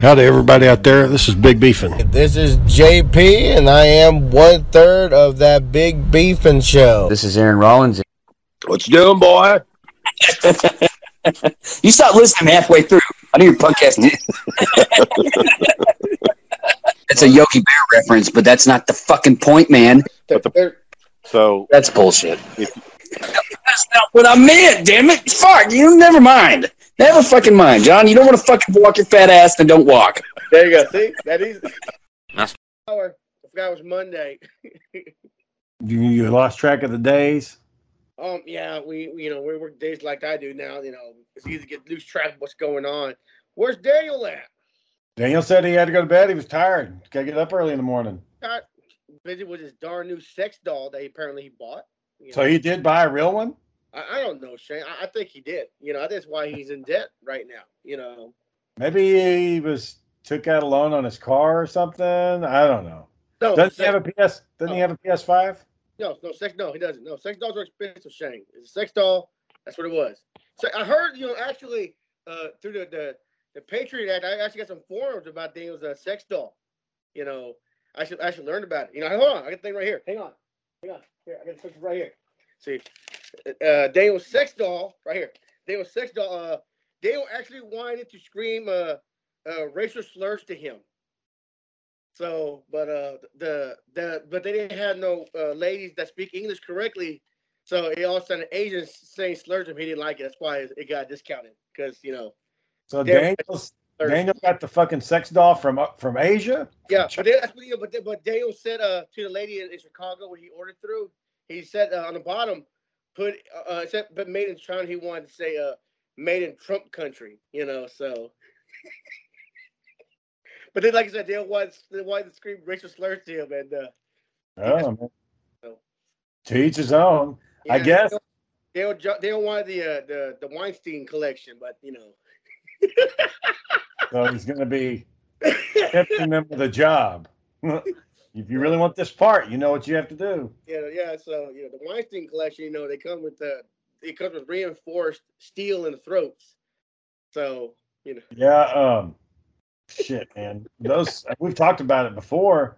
Howdy, everybody out there. This is Big Beefin. This is JP, and I am one third of that Big Beefin show. This is Aaron Rollins. What you doing, boy? You stopped listening halfway through. I knew your podcast. It's a Yogi Bear reference, but that's not the fucking point, man. The- So That's bullshit. If- That's not what I meant, damn it. Fuck, you never mind. Never fucking mind, John. You don't want to fucking walk your fat ass, then don't walk. There you go. See, that is. That's- I forgot it was Monday. You, you lost track of the days. Um, yeah, we, we- you know we work days like I do now. You know, it's easy to get lose track of what's going on. Where's Daniel at? Daniel said he had to go to bed. He was tired. Got to get up early in the morning. Got busy with his darn new sex doll that he apparently he bought. You So he did buy a real one. I, I don't know, Shane. I, I think he did. You know, that's why he's in debt right now. You know, Maybe he was took out a loan on his car or something. I don't know. no, Doesn't he have a PS? Doesn't he have a PS5? No, no sex. No, he doesn't. No, sex dolls are expensive. Shane, it's a sex doll. That's what it was. So I heard, you know, actually, uh, through the the, the Patriot Act, I actually got some forums about Daniel's uh, sex doll. You know, I should I should learn about it. You know, hold on, I got the thing right here. Hang on, hang on. Here, I got the right here. See, uh, Daniel's sex doll right here. Daniel sex doll. Uh, Daniel actually wanted to scream uh, uh, racial slurs to him. So, but uh, the the but they didn't have no uh, ladies that speak English correctly. So it all of a sudden Asians saying slurs to him. He didn't like it. That's why it got discounted because you know. So Yeah. Daniel's. Daniel got the fucking sex doll from uh, from Asia. Yeah, but they, that's what he, but they- but Daniel said uh to the lady in, in Chicago when he ordered through. He said uh, on the bottom, put uh, uh said but made in China. He wanted to say uh made in Trump country. You know, so. but then, like I said, they wanted they wanted to scream racial slurs to him, and uh, Oh, man. So- To each his own. I guess. they don't they don't, they don't want the uh, the the Weinstein collection, but you know. So he's going to be tipping them with a job. if you really want this part, you know what you have to do. Yeah, yeah. So you know the Weinstein collection. You know they come with the it comes with reinforced steel in the throats. So you know. Yeah. Um. Shit, man. Those we've talked about it before.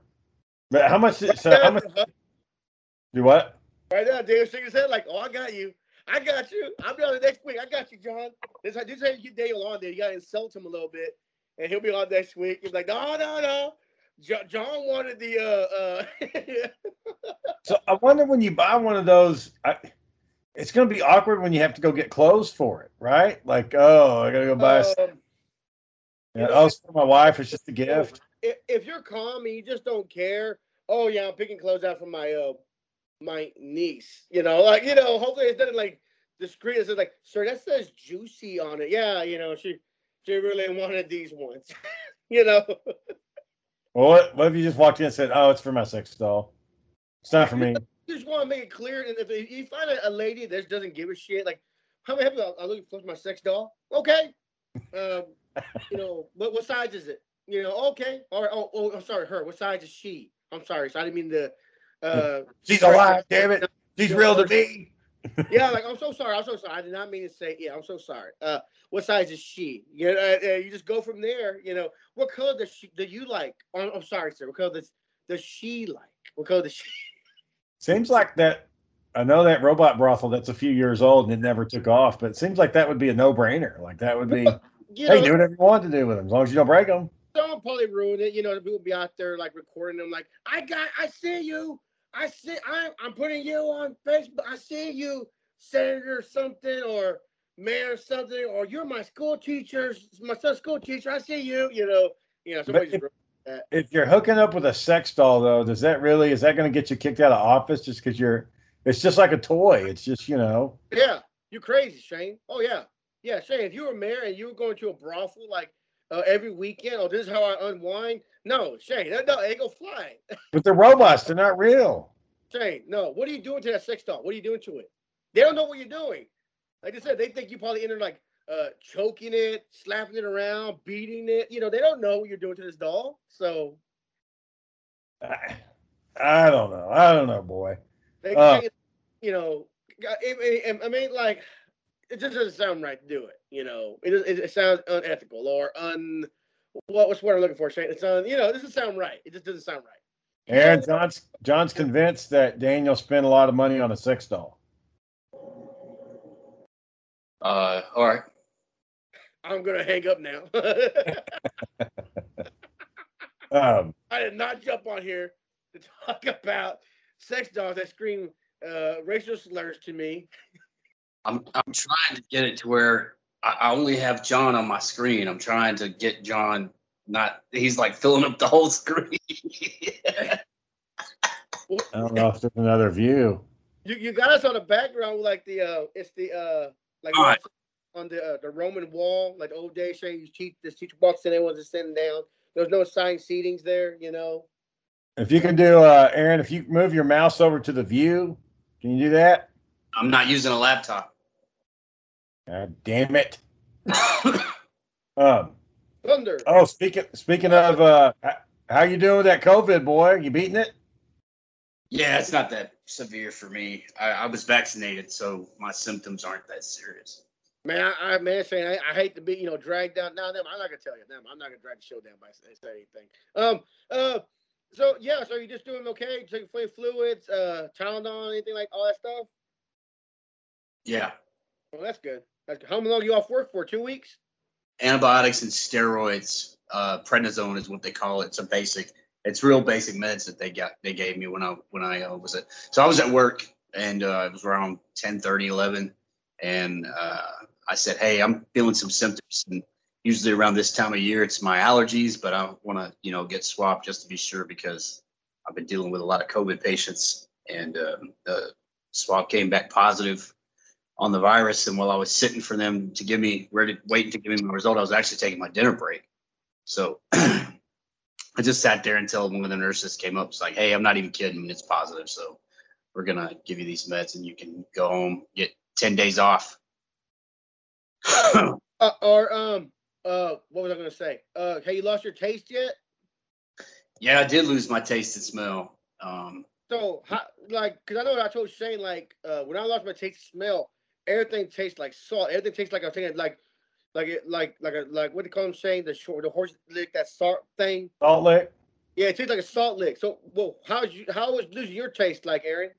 But how much? So how much? Do what? Right now, Dave shaking his head like, "Oh, I got you. I got you. I'll be on the next week. I got you, John." This this is how you get Daniel on there. You gotta insult him a little bit, and he'll be on next week. He's like, "No, no, no." Jo- John wanted the uh uh. So I wonder when you buy one of those. I, it's going to be awkward when you have to go get clothes for it, right? Like, oh, I got to go buy. a um, yeah, oh, for my wife. It's just a gift. if, if you're calm and you just don't care, oh yeah, I'm picking clothes out for my uh my niece. You know, like you know, hopefully it's not like discreet. It's like, sir, that says juicy on it. Yeah, you know, she she really wanted these ones. you know. Well, what, what if you just walked in and said, "Oh, it's for my sex doll. It's not for me." You just want to make it clear, and if you find a, a lady that doesn't give a shit, like how many have I look for my sex doll? Okay, um, you know, what what size is it? You know, okay, all right. Oh, oh, I'm sorry, her. What size is she? I'm sorry, so I didn't mean to. Uh, She's alive, damn it. She's real to me. Yeah, like I'm so sorry. I'm so sorry. I did not mean to say. Yeah, I'm so sorry. Uh, what size is she? You know, uh, uh, you just go from there. You know, what color does she do you like? Oh, I'm sorry, sir. What color does does she like? What color does she? Seems like that. I know that robot brothel that's a few years old and it never took off, but it seems like that would be a no-brainer. Like that would be, You hey, know, do whatever you want to do with them as long as you don't break them. someone probably ruined it. You know, the people be out there like recording them, like, I got, I see you, I see, I'm, I'm putting you on Facebook. I see you, senator something or mayor something, or you're my school teacher, my son's school teacher. I see you. You know, you know, somebody's if- that. If you're hooking up with a sex doll, though, does that really is that going to get you kicked out of office just because you're? It's just like a toy. It's just you know. Yeah, you crazy, Shane. Oh yeah, yeah, Shane. If you were mayor and you were going to a brothel like uh, every weekend, oh, this is how I unwind. No, Shane, that no, ain't gonna fly. But they're robots. They're not real. Shane, no. What are you doing to that sex doll? What are you doing to it? They don't know what you're doing. Like I said, they think you probably enter like uh choking it, slapping it around, beating it. You know, they don't know what you're doing to this doll. So I, I don't know. I don't know, boy. they, Uh. you know, I mean, like it just doesn't sound right to do it. You know, it it, it sounds unethical or un what what's what I'm looking for, Shane? It's on. You know, this doesn't sound right. It just doesn't sound right. Aaron John's John's convinced that Daniel spent a lot of money on a sex doll. Uh, all right. I'm gonna hang up now. Um, I did not jump on here to talk about sex dolls that scream uh, racial slurs to me. I'm I'm trying to get it to where I, I only have John on my screen. I'm trying to get John not he's like filling up the whole screen. I don't know if there's another view. You you got us on the background like the uh it's the uh like All right. on the uh, the Roman wall, like old days saying you teach this teacher box and everyone's just sitting down. There's no assigned seatings there, you know. If you can do, uh, Aaron, if you move your mouse over to the view, can you do that? I'm not using a laptop. God damn it. Um, Thunder. oh, speaking speaking of, uh, how you doing with that COVID, boy? You beating it? Yeah, it's not that severe for me. I, I was vaccinated, so my symptoms aren't that serious. Man, I, I man saying I, I hate to be, you know, dragged down. Now them, I'm not gonna tell you them. I'm not gonna drag the show down by saying say anything. Um, uh, so yeah, so you just doing okay? Taking fluid fluids, uh, Tylenol, anything like all that stuff? Yeah, Well, that's good. How long you off work for? Two weeks? antibiotics and steroids. Uh, prednisone is what they call it. It's a basic. It's real basic meds that they got. They gave me when I when I uh, was at. So I was at work and uh, it was around 10, 30, 11, and uh, I said, "Hey, I'm feeling some symptoms." And usually around this time of year, it's my allergies, but I want to you know get swabbed just to be sure because I've been dealing with a lot of COVID patients, and um, the swab came back positive on the virus. And while I was sitting for them to give me, ready, waiting to give me my result, I was actually taking my dinner break. So I just sat there until one of the nurses came up. It's like, hey, I'm not even kidding. It's positive. So we're going to give you these meds and you can go home, get 10 days off. Uh, or um, uh, what was I gonna say? Uh, have you lost your taste yet? yeah, I did lose my taste and smell. Um, So, how, like, cause I know what I told Shane, like, uh, when I lost my taste and smell, everything tastes like salt. Everything tastes like I'm saying, like, like it, like, like a, like what do you call them saying? The short, the horse lick, that salt thing. Salt Lick? Yeah, it tastes like a salt lick. So, well, how's you, how was losing your taste, like, Aaron?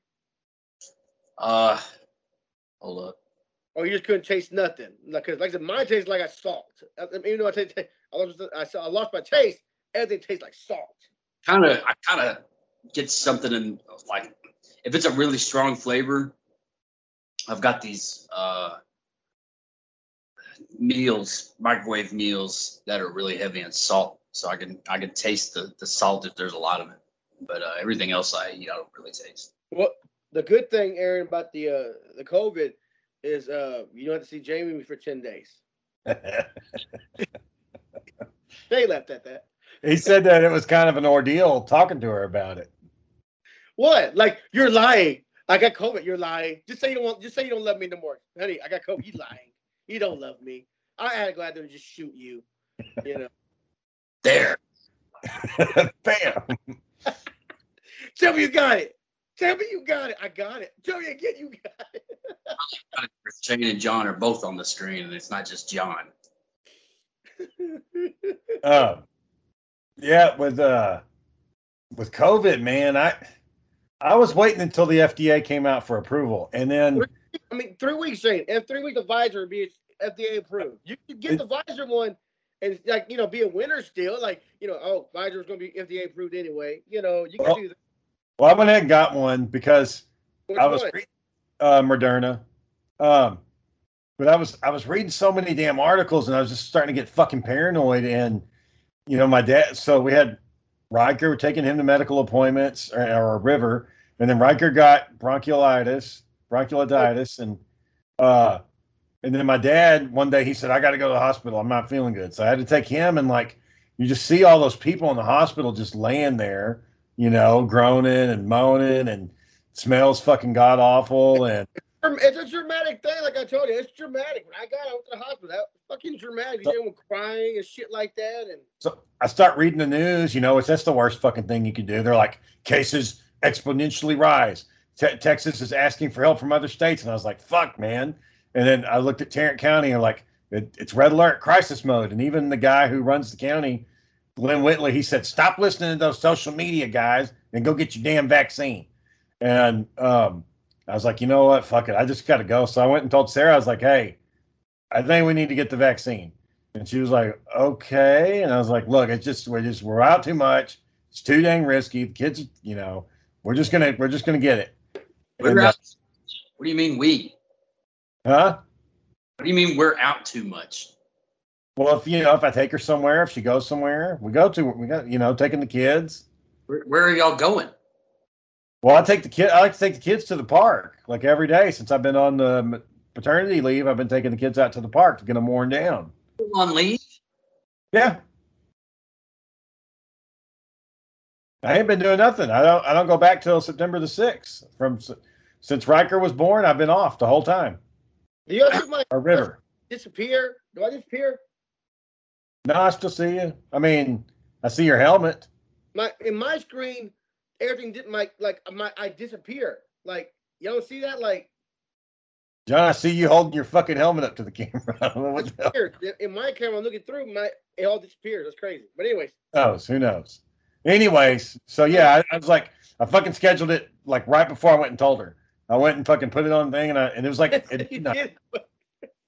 uh, hold up. Or you just couldn't taste nothing? Like, cause like I said, mine tastes like a salt. I, I even though I, taste, I lost, I, said I lost my taste, everything tastes like salt. Kind of, I kind of get something in like, if it's a really strong flavor, I've got these uh, meals, microwave meals that are really heavy in salt, so I can I can taste the the salt if there's a lot of it. But uh, everything else I eat, I don't really taste. Well, the good thing, Aaron, about the uh the COVID is uh you don't have to see Jamie for ten days. They left at that. he said that it was kind of an ordeal talking to her about it. What? Like you're lying. I got COVID. You're lying. Just say you don't want. Just say you don't love me no more, honey. I got COVID. You lying. You don't love me. I had to go out there and just shoot you. You know. There, Bam. Tell me you got it. Tell me you got it. I got it. Tell me again you got it. Shane and John are both on the screen, and it's not just John. Um, yeah, with uh, with COVID, man, I I was waiting until the FDA came out for approval, and then I mean, three weeks, Shane. In three weeks, the Pfizer would be FDA approved. You could get the Pfizer one and like you know be a winner still. Like you know, oh, Pfizer's going to be FDA approved anyway. You know, you can Well, do that. well, I went ahead and got one because Which I was reading uh, Moderna. Um, but I was I was reading so many damn articles, and I was just starting to get fucking paranoid. And you know, my dad. So we had Riker were taking him to medical appointments, or, or River, and then Riker got bronchiolitis, bronchiolitis, and uh, and then my dad one day he said, "I got to go to the hospital. I'm not feeling good." So I had to take him, and like you just see all those people in the hospital just laying there, you know, groaning and moaning, and smells fucking god awful, and It's a dramatic thing, like I told you. It's dramatic. When I got out to the hospital, that was fucking dramatic. You everyone crying and shit like that, and So I start reading the news. You know, it's that's the worst fucking thing you can do. They're like cases exponentially rise. Te- Texas is asking for help from other states, and I was like, "Fuck, man!" And then I looked at Tarrant County and like, it, "It's red alert, crisis mode." And even the guy who runs the county Glenn Whitley, he said, "Stop listening to those social media guys and go get your damn vaccine." And um, I was like, you know what? Fuck it. I just got to go. So I went and told Sarah, I was like, hey, I think we need to get the vaccine. And she was like, okay. And I was like, look, it's just we're just we're out too much. It's too dang risky. The kids, you know, we're just gonna we're just gonna get it. We're And, uh, out. What do you mean we? huh? What do you mean we're out too much? Well, if you know, if I take her somewhere, if she goes somewhere, we go to we got you know taking the kids. Where, where are y'all going? Well, I take the kid. I like to take the kids to the park like every day since I've been on the paternity leave. I've been taking the kids out to the park to get them worn down. On leave? Yeah. I ain't been doing nothing. I don't. I don't go back till September the sixth. From since Riker was born, I've been off the whole time. Do you see my Or River. disappear? Do I disappear? No, I still see you. I mean, I see your helmet. My in my screen, everything didn't like like uh, my I disappear. Like you don't see that? Like John, I see you holding your fucking helmet up to the camera. I don't know what the. In- my camera, I'm looking through my it all disappears. That's crazy. But anyways, oh, knows? Who knows? Anyways, so yeah, I, I was like, I fucking scheduled it like right before I went and told her. I went and fucking put it on the thing, and I and it was like, it, you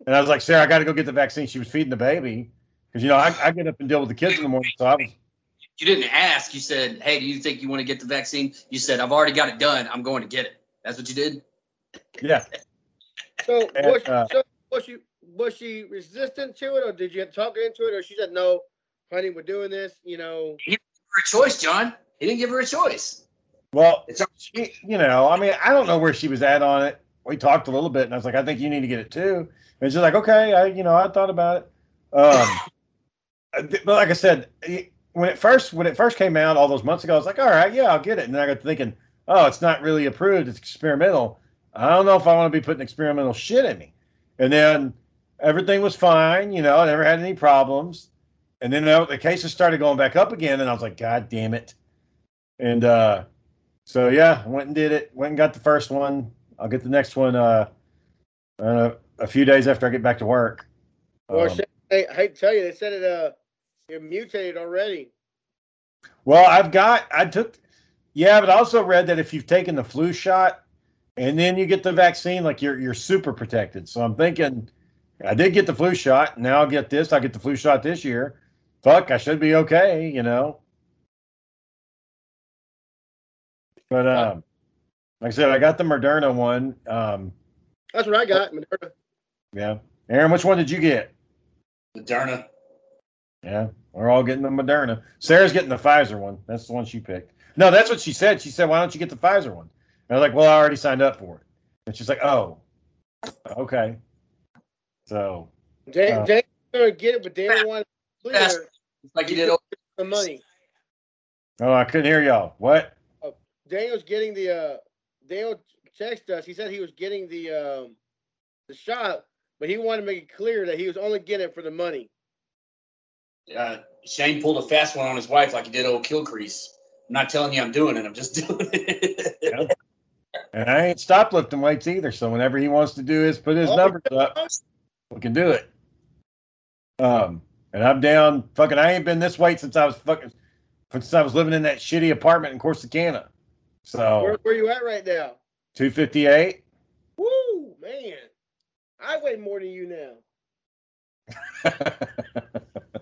and I was like, Sarah, I got to go get the vaccine. She was feeding the baby because you know I, I get up and deal with the kids in the morning, so I was You didn't ask. You said, "Hey, do you think you want to get the vaccine?" You said, "I've already got it done. I'm going to get it." That's what you did. yeah. So And, was, uh, so was she was she resistant to it, or did you talk her into it, or she said no, honey, we're doing this. You know, He didn't Give her a choice, John. He didn't give her a choice. Well, It's she, you know, I mean, I don't know where she was at on it. We talked a little bit, and I was like, I think you need to get it too. And she's like, okay, I, you know, I thought about it. Um, but like I said, it- when it first when it first came out all those months ago, I was like, all right, yeah, I'll get it. And then I got thinking, oh, it's not really approved; it's experimental. I don't know if I want to be putting experimental shit in me. And then everything was fine, you know, I never had any problems. And then the cases started going back up again, and I was like, God damn it! And uh, so yeah, went and did it. Went and got the first one. I'll get the next one uh, uh a few days after I get back to work. Well, Um, hey, I hate to tell you, they said it uh, you're mutated already. well, I've got I took yeah, but I also read that if you've taken the flu shot and then you get the vaccine, like you're you're super protected. So I'm thinking I did get the flu shot. Now I'll get this. I'll get the flu shot this year. Fuck, I should be okay, you know. But um, like I said, I got the Moderna one. Um, That's what I got. Moderna. yeah. Aaron, which one did you get? Moderna. Yeah, we're all getting the Moderna. Sarah's getting the Pfizer one. That's the one she picked. No, that's what she said. She said, "Why don't you get the Pfizer one?" And I was like, "Well, I already signed up for it." And she's like, "Oh, okay." So Jay, Uh, Jay gonna get it, but they don't want to Fast. clear Like you did. the money. Oh, I couldn't hear y'all. What? Daniel's getting the uh Daniel texted us. He said he was getting the um the shot, but he wanted to make it clear that he was only getting it for the money. Uh, Shane pulled a fast one on his wife, like he did old Kilcrease. I'm not telling you I'm doing it. I'm just doing it. And I ain't stopped lifting weights either. So whenever he wants to do is put his Oh, numbers up, we can do it. Um, and I'm down. Fucking, I ain't been this weight since I was fucking since I was living in that shitty apartment in Corsicana. So Where, where you at right now? two fifty eight. Woo, man. I weigh more than you now.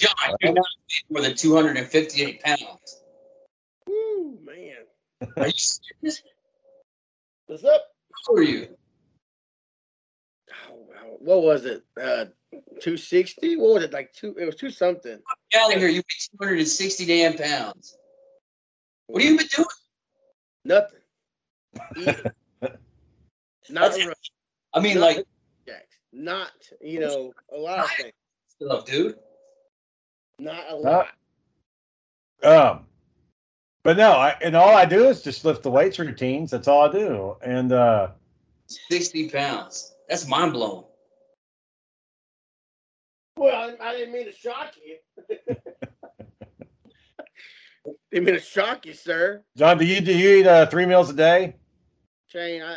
John, you're not more than 258 pounds. Woo, man. Are you serious? What's up? How are you? Oh, wow. What was it? Uh 260? What was it? Like two it was two something. Out of here. You weigh 260 damn pounds. What have you been doing? Nothing. Not That's- I mean, Not- like, Not, you know, a lot of things. stuff, dude. Not a Uh, lot. um, but no, I, and all I do is just lift the weights routines. That's all I do. And uh, 60 pounds. That's mind blowing. Well, I, I didn't mean to shock you. didn't mean to shock you, sir. John, do you do you eat uh, three meals a day? Shane, I,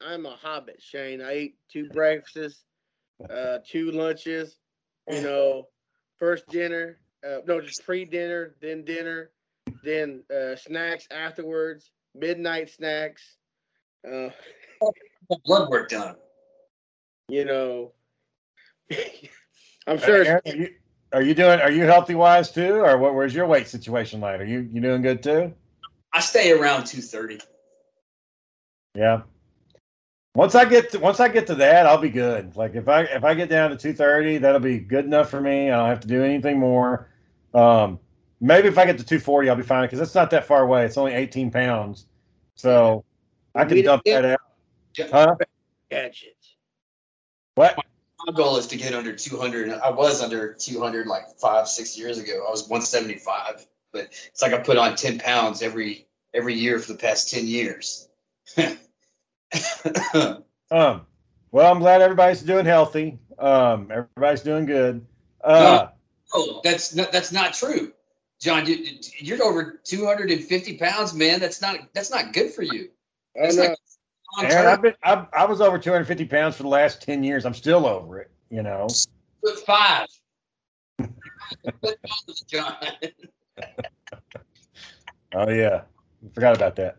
I I'm a hobbit, Shane. I eat two breakfasts, uh, two lunches, you know, first dinner, uh, no, just pre-dinner, then dinner, then uh, snacks afterwards, midnight snacks. Uh, Blood work done. you know, I'm sure. Aaron, are you are you doing? Are you healthy wise too, or what? Where's your weight situation like? Are you you doing good too? I stay around two thirty. Yeah. Once I get to, once I get to that, I'll be good. Like if I if I get down to two thirty, that'll be good enough for me. I don't have to do anything more. Um, maybe if I get to two forty, I'll be fine because it's not that far away. It's only eighteen pounds, so I can dump that out. Huh? Gadgets. What? My goal is to get under 200. I was under 200 like five, six years ago. I was 175, but it's like I put on 10 pounds every every year for the past 10 years. Um. Well, I'm glad everybody's doing healthy. Um. Everybody's doing good. Uh. Oh, that's not that's not true, John. You, you're over 250 pounds, man. That's not that's not good for you. I That's know. not long Aaron, I've been I, I was over 250 pounds for the last 10 years. I'm still over it. You know. Foot five. John. Oh yeah. Forgot about that.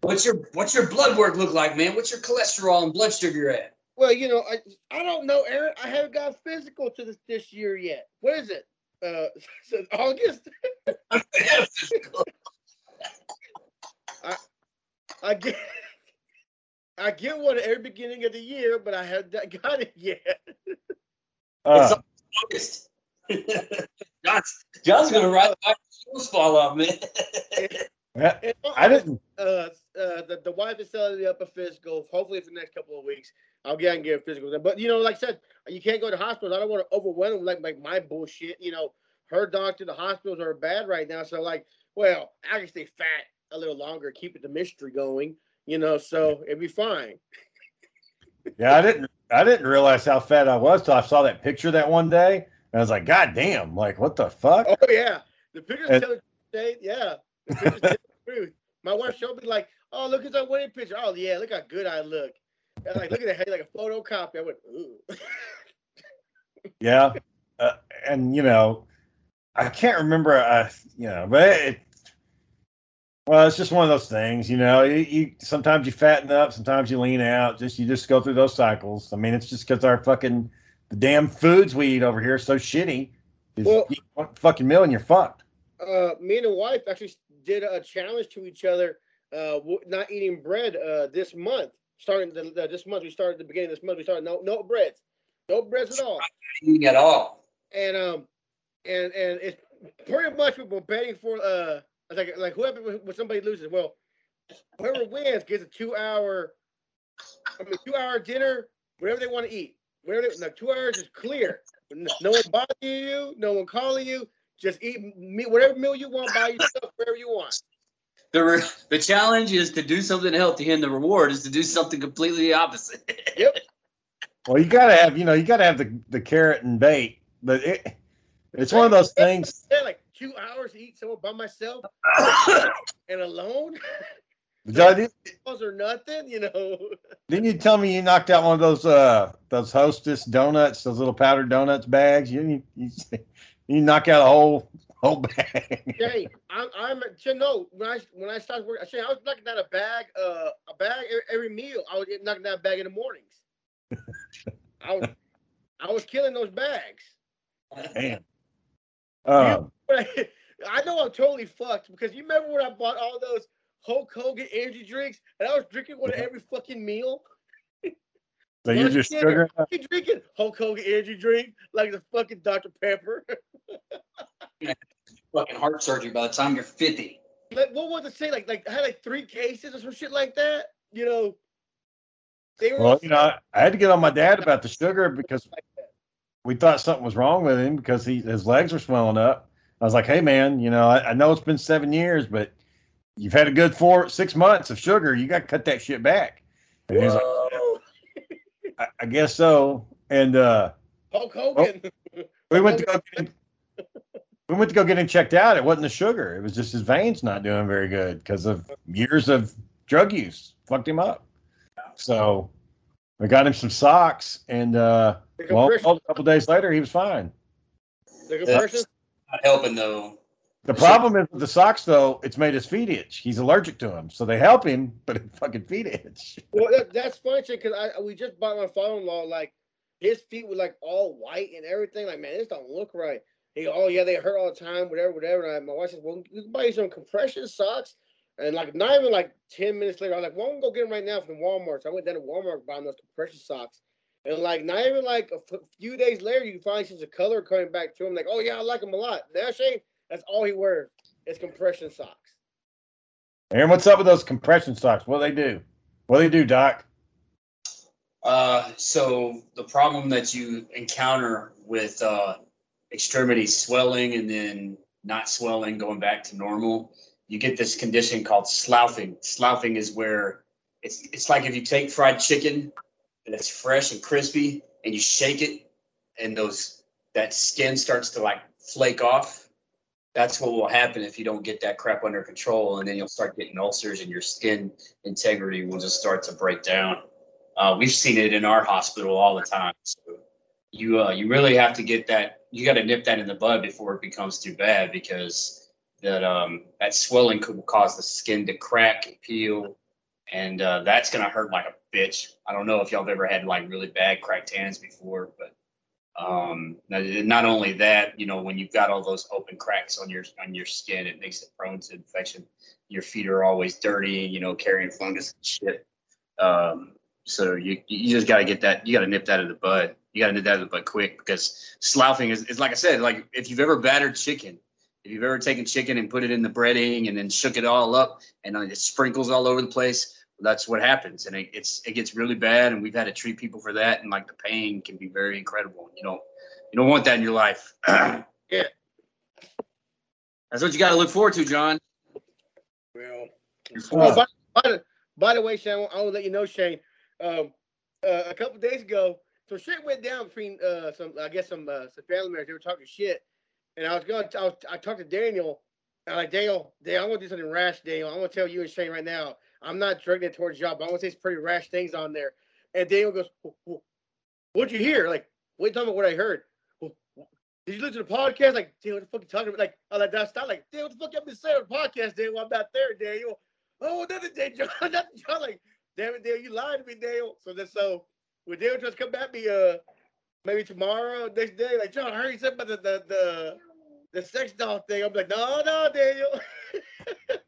What's your what's your blood work look like, man? What's your cholesterol and blood sugar at? Well, you know, I I don't know, Aaron. I haven't got physical to this this year yet. What is it? Uh, so August. I get I get one at every beginning of the year, but I haven't got it yet. Uh, August. John's, John's gonna ride my shoes fall off, man. yeah, I didn't. Uh, uh, the, the wife is selling me up a physical. Hopefully, for the next couple of weeks, I'll get and get a physical. But you know, like I said, you can't go to hospitals. I don't want to overwhelm them like like my bullshit. You know, her doctor, the hospitals are bad right now. So like, well, I can stay fat a little longer, keep it the mystery going. You know, so it'd be fine. Yeah, I didn't. I didn't realize how fat I was till I saw that picture that one day, and I was like, God damn! Like, what the fuck? Oh yeah, the pictures And- tell the truth. Yeah, the pictures tell the truth. My wife showed me like, oh look at that wedding picture. Oh yeah, look how good I look. And like, look at that, like a photocopy. I went, ooh. Yeah, uh, and you know, I can't remember. I you know, but it. Well, it's just one of those things, you know. You, you sometimes you fatten up, sometimes you lean out. Just you just go through those cycles. I mean, it's just because our fucking the damn foods we eat over here are so shitty. Well- you eat one fucking meal and you're fucked. uh, me and the wife actually did a challenge to each other, uh, not eating bread uh, this month. Starting the, the, this month, we started at the beginning of this month. We started no no breads, no breads at all. Eating at all. And um, and and it's pretty much what we're betting for. Uh, like like whoever when somebody loses, well, whoever wins gets a two hour, I mean two hour dinner, whatever they want to eat. Whatever they, no, two hours is clear. No no one bothering you, no one calling you. Just eat me whatever meal you want by yourself, wherever you want. The re- the challenge is to do something healthy, and the reward is to do something completely opposite. yep. Well, you gotta have, you know, you gotta have the the carrot and bait, but it it's one of those things. Yeah, like two hours to eat somewhere by myself and alone, Did those are nothing, you know. Didn't you tell me you knocked out one of those uh those Hostess donuts, those little powdered donuts bags? You you, you knock out a whole whole bag. Jay, I'm, I'm, you know, when I when I started working, Jay, I was knocking down a bag, uh, a bag every, meal. I was knocking down a bag in the mornings. I was, I was killing those bags. Damn. Um, I, know I'm totally fucked because you remember when I bought all those Hulk Hogan energy drinks and I was drinking one every fucking meal. so you're just sugar. You drinking Hulk Hogan energy drink like the fucking Dr Pepper. Fucking heart surgery by the time you're 50. like what was it say? Like like I had like three cases or some shit like that. You know, they were Well, you know, I, I had to get on my dad about the sugar because we thought something was wrong with him because he his legs were swelling up. I was like, hey man, you know, I, I know it's been seven years, but you've had a good four six months of sugar. You got to cut that shit back. And he was like, Whoa! I, I guess so. And uh, Hulk Hogan. we went to go get him, we went to go get him checked out. It wasn't the sugar; it was just his veins not doing very good because of years of drug use. Fucked him up. So we got him some socks, and uh, the well, a couple days later, he was fine. the compression, not helping though. The problem is with the socks, though, it's made his feet itch. He's allergic to them, so they help him, but it fucking feet itch. Well, that, that's funny because I we just bought my father-in-law like his feet were like all white and everything. Like, man, this don't look right. He, go, oh yeah, they hurt all the time, whatever, whatever. And I, my wife says, well, you can buy you some compression socks. And like not even like ten minutes later, I was like, well, I'm gonna go get them right now from Walmart. So I went down to Walmart buying those compression socks. And like not even like a f- few days later, you finally see the color coming back to him. Like, oh yeah, I like him a lot. Now Shane, that's all he wears is compression socks. Aaron, what's up with those compression socks? What do they do? What do they do, Doc? Uh, so the problem that you encounter with uh, extremity swelling and then not swelling, going back to normal, you get this condition called sloughing. Sloughing is where it's it's like if you take fried chicken and it's fresh and crispy and you shake it and those that skin starts to like flake off. That's what will happen if you don't get that crap under control, and then you'll start getting ulcers, and your skin integrity will just start to break down. Uh, we've seen it in our hospital all the time. So you uh, you really have to get that. You got to nip that in the bud before it becomes too bad, because that um, that swelling could cause the skin to crack and peel, and uh, that's gonna hurt like a bitch. I don't know if y'all have ever had like really bad cracked hands before, but um, not, only that, you know, when you've got all those open cracks on your on your skin, it makes it prone to infection. Your feet are always dirty, you know, carrying fungus and shit. Um, so you you just got to get that. You got to nip that in the bud. You got to nip that but quick because sloughing is, is like I said. Like if you've ever battered chicken, if you've ever taken chicken and put it in the breading and then shook it all up and it sprinkles all over the place, that's what happens and it, it's it gets really bad and we've had to treat people for that and like the pain can be very incredible you don't you don't want that in your life Yeah. that's what you got to look forward to john Well, Oh, by, by, the, by the way, Shane, I want to let you know, Shane. Um, uh, a couple days ago, so shit went down between uh, some, I guess some uh, some family members. They were talking shit, and I was going. I, was, I talked to Daniel. I'm like, Daniel, Daniel, I'm gonna do something rash, Daniel. I'm gonna tell you and Shane right now. I'm not directing it towards y'all, but I'm gonna say some pretty rash things on there. And Daniel goes, "Wh- wh- "What'd you hear? Like, what you talking about? What I heard? Did you listen to the podcast? Like, Daniel, what the fuck you talking about? Like, I like that's not like, Daniel, what the fuck you been saying on the podcast, Daniel? I'm not there, Daniel. Oh, another day, John. Another John. Like, damn it, Daniel, you lied to me, Daniel. So then, so Daniel tries to come at me, uh, maybe tomorrow, next day, like, John, you said about the the the, the sex doll thing. I'm like, no, no, Daniel.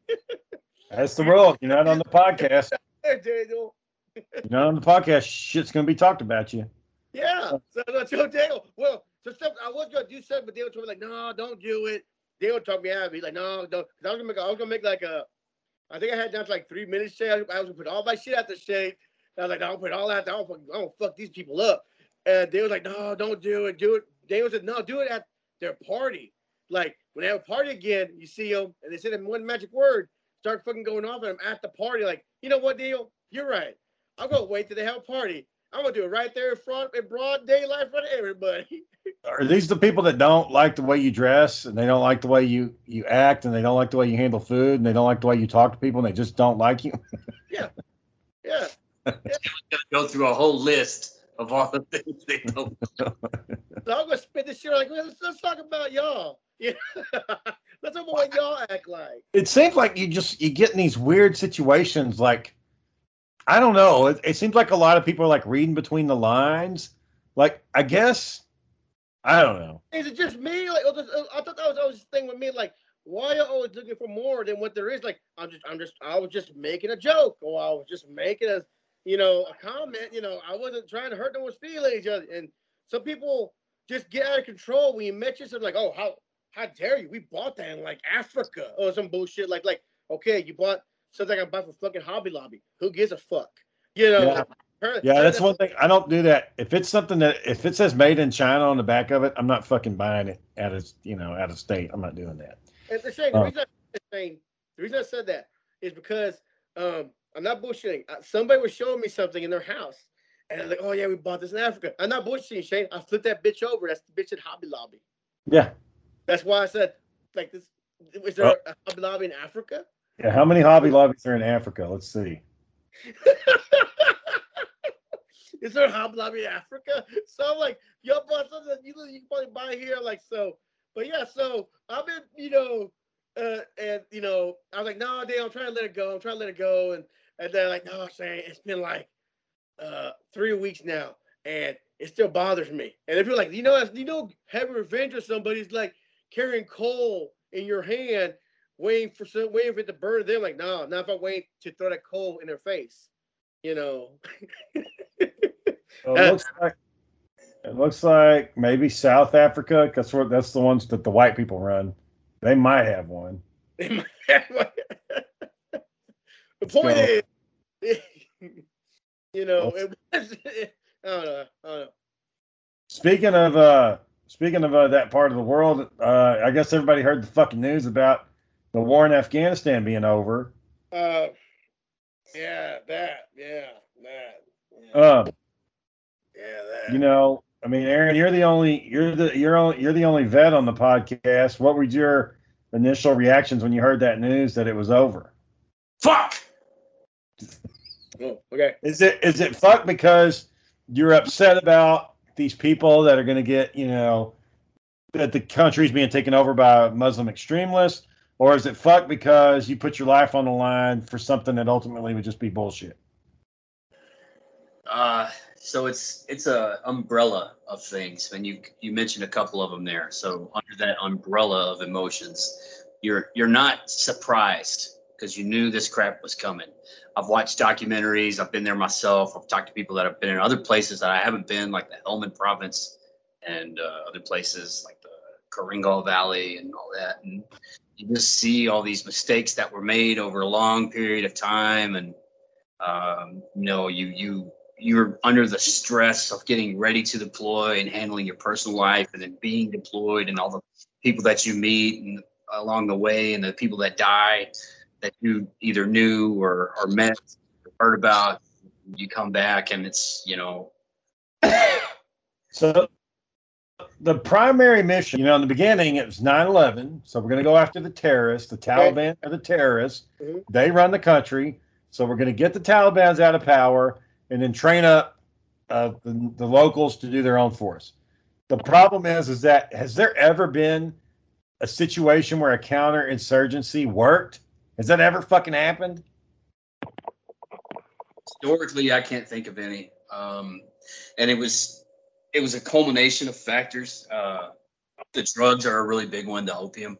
That's the rule. You're not on the podcast. Hey, Daniel. You're not on the podcast. Shit's gonna be talked about you. Yeah. So I told Daniel, well, so stuff I was gonna do something, but Daniel told me like, no, don't do it. Daniel talked me out of it. He's like, no, don't. 'Cause I was gonna make, I was gonna make like a, I think I had down to like three minutes. Shade. I was gonna put all my shit out the shade. I was like, no, I'll put all that. I don't, fuck, I don't fuck these people up. And they was like, no, don't do it. Do it. They Daniel said, no, do it at their party. Like when they have a party again, you see them and they say them one magic word, start fucking going off, and I'm at the party. Like, you know what, Daniel? You're right. I'm gonna wait till they have a party. I'm gonna do it right there in front, in broad daylight, in front of everybody. Are these the people that don't like the way you dress and they don't like the way you you act and they don't like the way you handle food and they don't like the way you talk to people and they just don't like you? Yeah, yeah. Go through a whole list of all the things they don't So I'm gonna spit this shit like let's, let's talk about y'all. Yeah. let's talk about what y'all act like. it seems like you just you get in these weird situations like i don't know it, it seems like a lot of people are like reading between the lines like i guess i don't know Is it just me? Like oh, this- uh, I thought that was always the thing with me. Like, why are you always looking for more than what there is? Like, I'm just, I'm just, I was just making a joke, or I was just making a, you know, a comment. You know, I wasn't trying to hurt no one's feelings. And some people just get out of control when you mention something like, oh, how, how dare you? We bought that in like Africa or some bullshit. Like, like, okay, you bought something I buy from fucking Hobby Lobby. Who gives a fuck? You know. Yeah. her- yeah her- that's one thing i don't do that if it's something that if it says made in china on the back of it i'm not fucking buying it out of you know out of state i'm not doing that And the, Shane, the, Uh. reason I, said the reason I said that is because um, I'm not bullshitting. Somebody was showing me something in their house, and I'm like, "Oh yeah, we bought this in Africa." I'm not bullshitting, Shane. I flipped that bitch over. That's the bitch at Hobby Lobby. yeah That's why I said, like this. Is there a Hobby Lobby in Africa? yeah how many hobby lobbies are in africa let's see is there a Hobby Lobby in Africa? So I'm like, y'all bought something you, you can probably buy here. Like so, but yeah, so I've been, you know, uh, and you know, I was like, no, damn, I'm trying to let it go. I'm trying to let it go, and and they're like, no, saying it's been like uh three weeks now, and it still bothers me. And if you're like, you know, you know, having revenge on somebody's like carrying coal in your hand, waiting for some, waiting for it to burn. They're like, no, not if I wait to throw that coal in their face. You know. So it looks like it looks like maybe South Africa, because that's the ones that the white people run. They might have one. the point is, you know, it was, I don't know. I don't know. Speaking of uh, speaking of uh, that part of the world, uh, I guess everybody heard the fucking news about the war in Afghanistan being over. Uh, yeah, that, yeah, that. Yeah. Um, yeah, that. you know, I mean, Aaron, you're the only you're the you're only you're the only vet on the podcast. What were your initial reactions when you heard that news that it was over? Fuck. Oh, okay. Is it is it fuck because you're upset about these people that are going to get you know that the country's being taken over by Muslim extremists, or is it fuck because you put your life on the line for something that ultimately would just be bullshit? Uh, so it's it's a umbrella of things, and you you mentioned a couple of them there. So under that umbrella of emotions, you're you're not surprised because you knew this crap was coming. I've watched documentaries. I've been there myself. I've talked to people that have been in other places that I haven't been, like the Helmand Province and uh, other places like the Korengal Valley and all that. And you just see all these mistakes that were made over a long period of time, and um, you know, you you you're under the stress of getting ready to deploy and handling your personal life and then being deployed and all the people that you meet and along the way and the people that die that you either knew or, or met or heard about you come back and it's you know So the primary mission, you know, in the beginning it was 9/11. So we're going to go after the terrorists. The Taliban are the terrorists. Mhm. They run the country. So we're going to get the Taliban's out of power and then train up uh, the, the locals to do their own force. The problem is, is that has there ever been a situation where a counterinsurgency worked? Has that ever fucking happened? historically i can't think of any um, and it was it was a culmination of factors uh, the drugs are a really big one the opium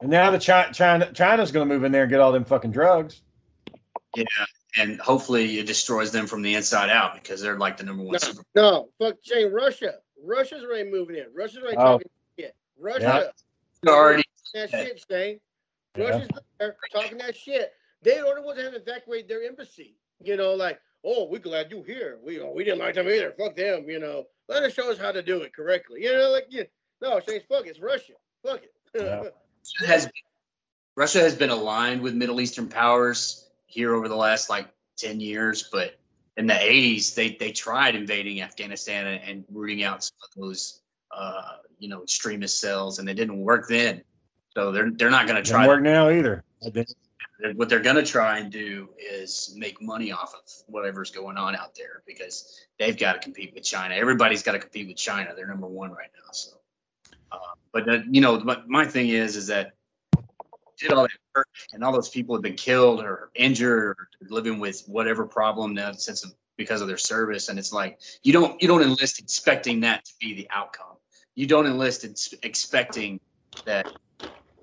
And now the China, China China's going to move in there and get all them fucking drugs. yeah and hopefully it destroys them from the inside out because they're like the number one No, super no, fuck Shane, Russia. Russia's already moving in. Russia's already Oh. talking shit. Russia. already that shit, Shane. Yeah. Russia's there talking that shit. They are the ones that have evacuated their embassy. You know, like, oh, we're glad you're here. We oh, we didn't like them either. Fuck them. You know, let us show us how to do it correctly. You know, like, yeah, no, Shane, fuck, it's Russia. Fuck it. Yeah. Russia has Russia has been aligned with Middle Eastern powers here over the last like ten years, but in the eighties they they tried invading Afghanistan and, and rooting out some of those uh, you know extremist cells, and it didn't work then. So they're they're not going to try. work now either. What they're going to try and do is make money off of whatever's going on out there because they've got to compete with China. Everybody's got to compete with China. They're number one right now. So, uh, but uh, you know, my, my thing is, is that did all that work and all those people have been killed or injured or living with whatever problem now since of, because of their service, and it's like you don't you don't enlist expecting that to be the outcome. You don't enlist expecting that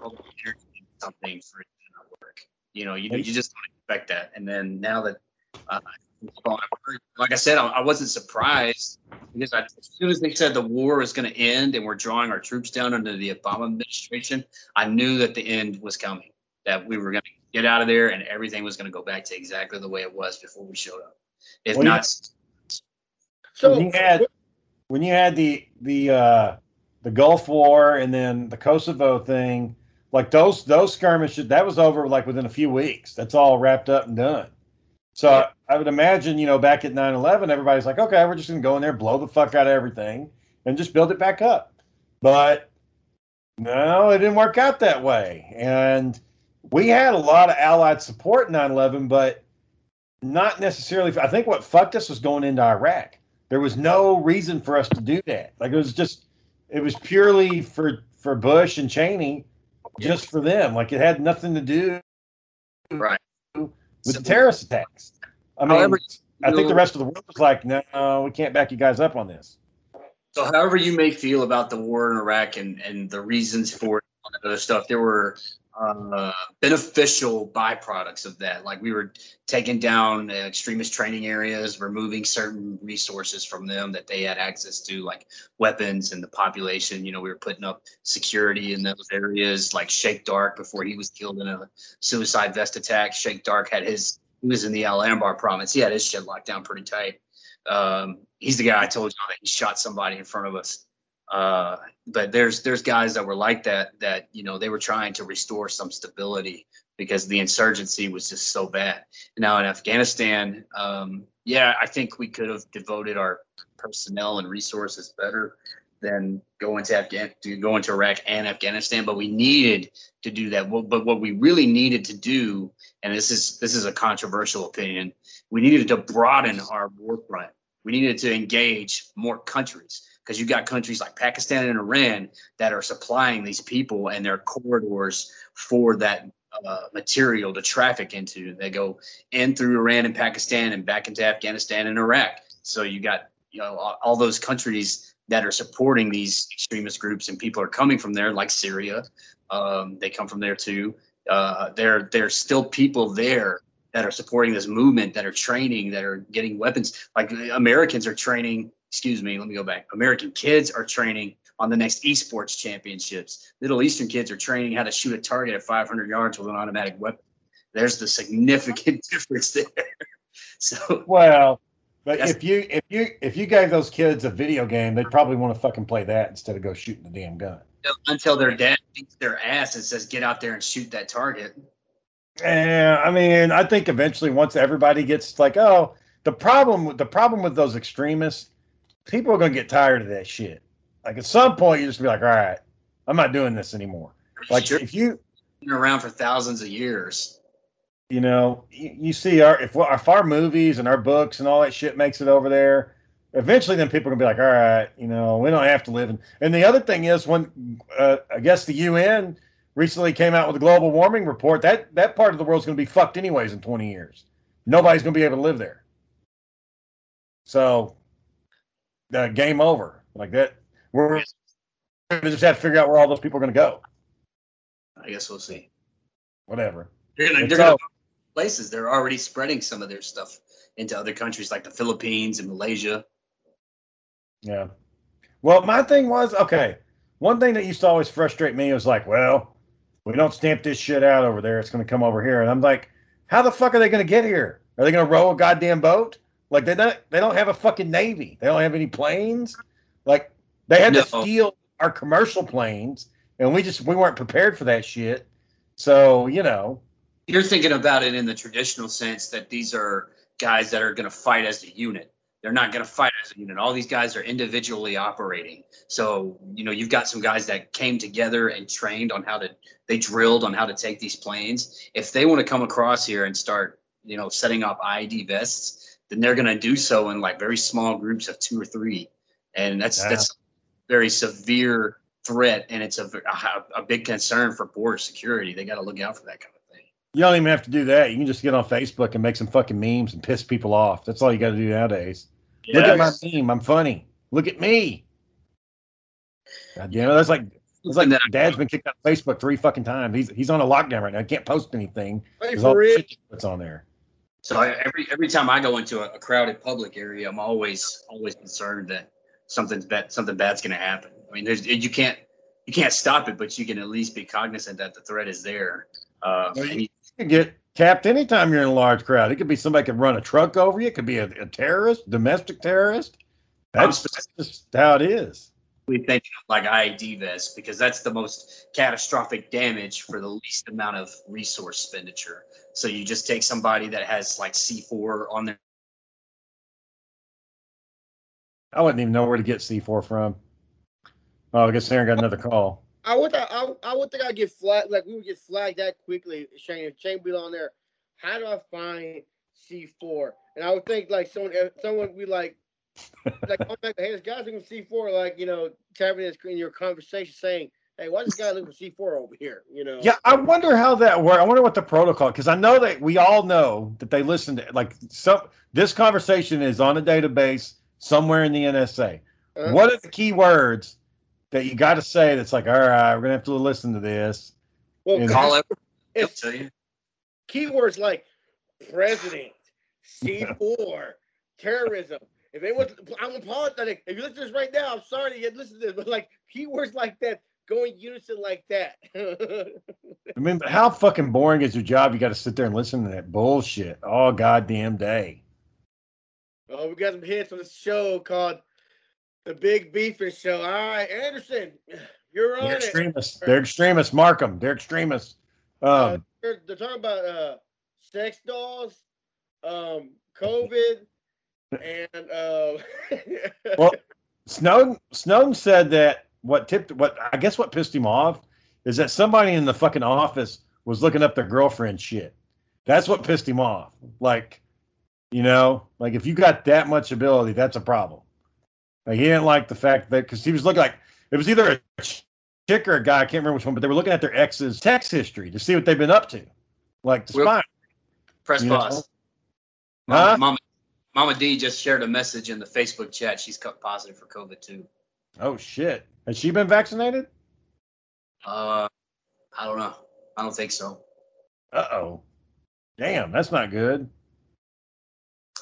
well, you're something for it to not work. You know, you, you just don't expect that. And then now that, uh, like I said, I, I wasn't surprised because I, as soon as they said the war was going to end and we're drawing our troops down under the Obama administration, I knew that the end was coming. That we were going to get out of there and everything was going to go back to exactly the way it was before we showed up. If Well, you- not, So when you had when you had the the uh, the Gulf War and then the Kosovo thing, like those those skirmishes, that was over like within a few weeks. That's all wrapped up and done. So Yeah. I, I would imagine, you know, back at 9-11, everybody's like, okay, we're just gonna go in there, blow the fuck out of everything, and just build it back up. But no, it didn't work out that way. And we had a lot of allied support in 9-11, but not necessarily I think what fucked us was going into Iraq there was no reason for us to do that. Like it was just, it was purely for for Bush and Cheney, just for them. Like it had nothing to do Right. with So- the terrorist attacks. I mean, However, I think the rest of the world was like, no, we can't back you guys up on this. So, however you may feel about the war in Iraq and, and the reasons for it and all that other stuff, there were uh, beneficial byproducts of that. Like we were taking down uh, extremist training areas, removing certain resources from them that they had access to, like weapons and the population. You know, we were putting up security in those areas, like Sheikh Dark before he was killed in a suicide vest attack. Sheikh Dark had his, he was in the Al Anbar province. He had his shit locked down pretty tight. Um, he's the guy I told you that he shot somebody in front of us. Uh, but there's there's guys that were like that that you know they were trying to restore some stability because the insurgency was just so bad. Now in Afghanistan, um, yeah, I think we could have devoted our personnel and resources better than going to Afghan to go into Iraq and Afghanistan, but we needed to do that. But what we really needed to do, and this is this is a controversial opinion, we needed to broaden our war front. We needed to engage more countries because you've got countries like Pakistan and Iran that are supplying these people and their corridors for that uh, material to traffic into. They go in through Iran and Pakistan and back into Afghanistan and Iraq. So you got you know all, those countries that are supporting these extremist groups and people are coming from there, like Syria. Um, they come from there too. Uh, there, there's still people there that are supporting this movement, that are training, that are getting weapons. Like Americans are training. Excuse me, let me go back. American kids are training on the next esports championships. Middle Eastern kids are training how to shoot a target at 500 yards with an automatic weapon. There's the significant difference there. So Well, but if you if you if you gave those kids a video game, they'd probably want to fucking play that instead of go shooting the damn gun. until their dad beats their ass and says, "Get out there and shoot that target." Yeah, I mean, I think eventually once everybody gets like, oh, the problem the problem with those extremists, people are gonna get tired of that shit. Like at some point, you just be like, all right, I'm not doing this anymore. Like Sure, if you been around for thousands of years. you know, you, you see our if, if our movies and our books and all that shit makes it over there, eventually then people are gonna be like, all right, you know, we don't have to live in. And the other thing is when uh, I guess the UN recently came out with a global warming report, that that part of the world's gonna be fucked anyways in 20 years. Nobody's gonna be able to live there. So, uh, game over. Like that, we're gonna just have to figure out where all those people are gonna go. I guess we'll see. Whatever. They're they're gonna all- places. They're already spreading some of their stuff into other countries like the Philippines and Malaysia. Yeah. Well, my thing was okay. One thing that used to always frustrate me was like, well, we don't stamp this shit out over there. It's going to come over here, and I'm like, how the fuck are they going to get here? Are they going to row a goddamn boat? Like they don't they don't have a fucking navy. They don't have any planes. Like they had to steal our commercial planes, and we just we weren't prepared for that shit. So you know, You're thinking about it in the traditional sense that these are guys that are going to fight as a unit. They're not going to fight as a unit. All these guys are individually operating. So, you know, you've got some guys that came together and trained on how to, they drilled on how to take these planes. If they want to come across here and start, you know, setting up ID vests, then they're going to do so in like very small groups of two or three. And that's, Yeah. that's a very severe threat. And it's a, a, a big concern for border security. They got to look out for that kind of thing. you don't even have to do that. You can just get on Facebook and make some fucking memes and piss people off. That's all you got to do nowadays. Look at my meme. I'm funny. Look at me. God damn it. That's like it's like that Dad's been kicked out of Facebook three fucking times. He's he's on a lockdown right now. He can't post anything. Hey, There's all the real. shit that's on there. So I, every every time I go into a, a crowded public area, I'm always always concerned that something's bad something bad's going to happen. I mean, there's you can't you can't stop it, but you can at least be cognizant that the threat is there. Uh, Well, you- You can get capped anytime you're in a large crowd. It could be somebody could run a truck over you. It could be a, a terrorist, domestic terrorist. That's, that's just how it is. We think of like IED vests because that's the most catastrophic damage for the least amount of resource expenditure. So you just take somebody that has like C4 on their I wouldn't even know where to get C4 from. Oh, I guess Aaron got another call. I would th- I, I would think I'd get flagged like we would get flagged that quickly. Shane, if Shane be on there, how do I find C four? And I would think like someone someone would be like like oh, man, hey, this guy's looking C four, like you know, tapping this in your conversation saying hey, why does this guy look for C four over here? You know? Yeah, I wonder how that works. I wonder what the protocol because I know that we all know that they listen to like some. This conversation is on a database somewhere in the NSA. Uh-huh. What are the key words that you got to say? That's like, all right, we're gonna have to listen to this. Well, you know. Call it. I'll if tell you. keywords like president, C four, terrorism. If anyone, I'm apologetic. If you listen to this right now, I'm sorry you listen to this, but like keywords like that going unison like that. I mean, how fucking boring is your job? You got to sit there and listen to that bullshit all goddamn day. oh, we got some hits on this show called the Big Beefing Show. All right, Anderson, you're on They're it. extremists. They're extremists. Mark them. They're extremists. Uh, Um, they're, they're talking about uh, sex dolls, um, COVID, and uh, Well, Snowden Snowden said that what tipped what I guess what pissed him off is that somebody in the fucking office was looking up their girlfriend shit. That's what pissed him off. Like, you know, like if you got that much ability, that's a problem. Like he didn't like the fact that because he was looking like it was either a chick or a guy, I can't remember which one, but they were looking at their ex's text history to see what they've been up to, like to Well, spy. Press You know? pause. Huh? Mama, Mama, Mama D just shared a message in the Facebook chat. She's cut positive for COVID too. Oh shit! Has she been vaccinated? Uh, I don't know. I don't think so. Uh oh. Damn, that's not good.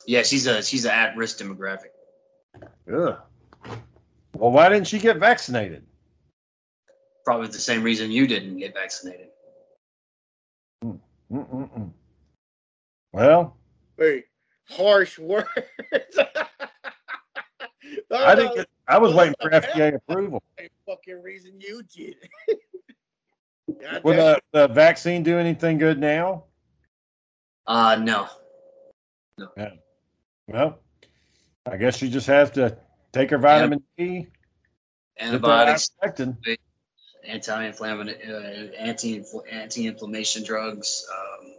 Yeah, she's a she's an at risk demographic. Ugh. Well, why didn't she get vaccinated? Probably the same reason you didn't get vaccinated. Mm-mm-mm. Well, very harsh words. I didn't. Get, I was waiting for FDA approval. Same fucking reason you did. Will the, the vaccine do anything good now? Uh, no. No. Well, I guess she just has to take her vitamin D. get that Antibiotics, ivermectin. anti-inflammatory, uh, anti anti-inflammation drugs, um,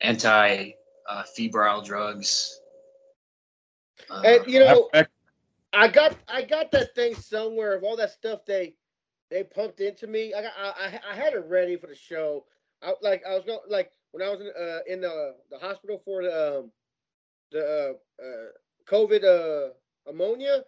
anti uh, febrile drugs. Uh, And you know, I got I got that thing somewhere of all that stuff they they pumped into me. I got I, I, I had it ready for the show. I like I was going like when I was in, uh, in the the hospital for the um, the uh, uh, COVID uh, pneumonia,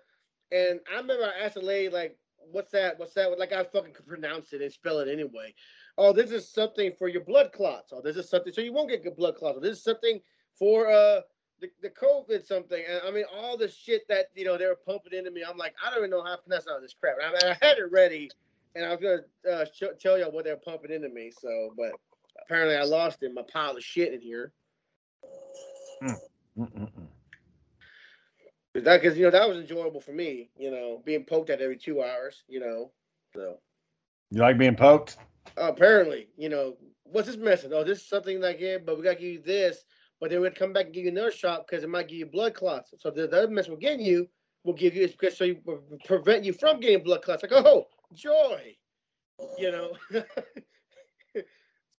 and I remember I asked a lady like, "What's that? What's that?" Like I fucking could pronounce it and spell it anyway. Oh, this is something for your blood clots. Oh, this is something so you won't get good blood clots. Oh, this is something for uh the, the COVID something. And I mean, all the shit that, you know, they were pumping into me. I'm like, I don't even know how to pronounce all this crap. I, mean, I had it ready and I was going to uh, sh- tell y'all what they're pumping into me. So, but apparently I lost it in my pile of shit in here. Mm-mm-mm. That, cause, you know, that was enjoyable for me, you know, being poked at every two hours, you know. So You like being poked? apparently, you know, what's this message? Oh, this is something like it, but we got to give you this. But then we'd come back and give you another shot because it might give you blood clots. So the, the other medicine we're getting you will give you is because so you prevent you from getting blood clots. Like, oh, joy, you know.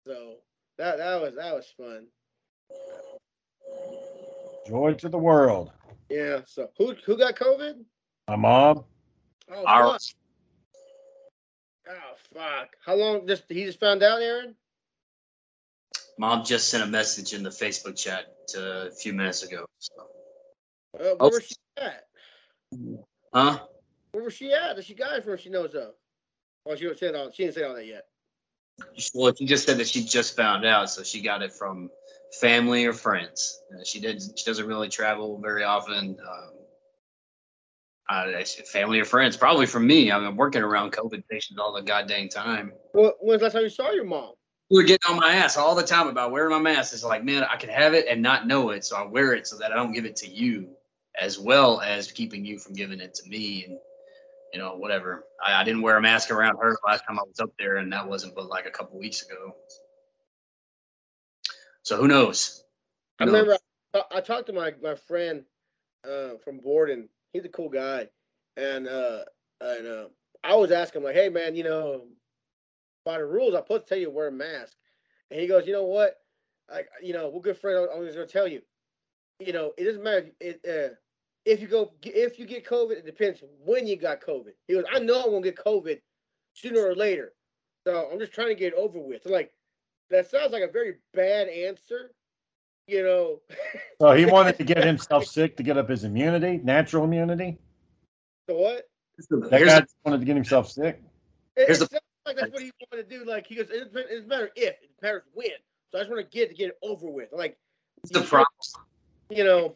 so that that was that was fun. Joy to the world. Yeah. So who who got COVID? My mom. Oh Our- fuck. Oh fuck. How long? Just he just found out, Aaron. Mom just sent a message in the Facebook chat uh, a few minutes ago. So. Uh, where Oh. was she at? Huh? Where was she at? That she got it from? She knows of. Well, she didn't say all. She didn't say all that yet. Well, she just said that she just found out, so she got it from family or friends. Uh, she did. She doesn't really travel very often. Um, uh, family or friends, probably from me. I mean, I'm working around COVID patients all the goddamn time. Well, when's the last time you saw your mom? We were getting on my ass all the time about wearing my mask. It's like, man, I can have it and not know it, so I wear it so that I don't give it to you, as well as keeping you from giving it to me and you know whatever. I, I didn't wear a mask around her last time I was up there, and that wasn't but like a couple weeks ago. So who knows? I Who knows? remember I, I talked to my my friend uh, from Borden. He's a cool guy, and uh, and uh, I was asking him like, "Hey man, you know, by the rules, I'm supposed to tell you to wear a mask." And he goes, "You know what? Like, you know, we're good friends. I'm just gonna tell you. You know, it doesn't matter. It, uh, if you go, if you get COVID, it depends when you got COVID. He goes, I know I'm gonna get COVID sooner or later. So I'm just trying to get it over with. like that sounds like a very bad answer. You know. so he wanted to get himself sick to get up his immunity, natural immunity. So what? That guy wanted to get himself sick. It, it the, like that's what he wanted to do. Like he goes, it doesn't matter if, it matters when. So I just want to get to get it over with. Like the problem. You know.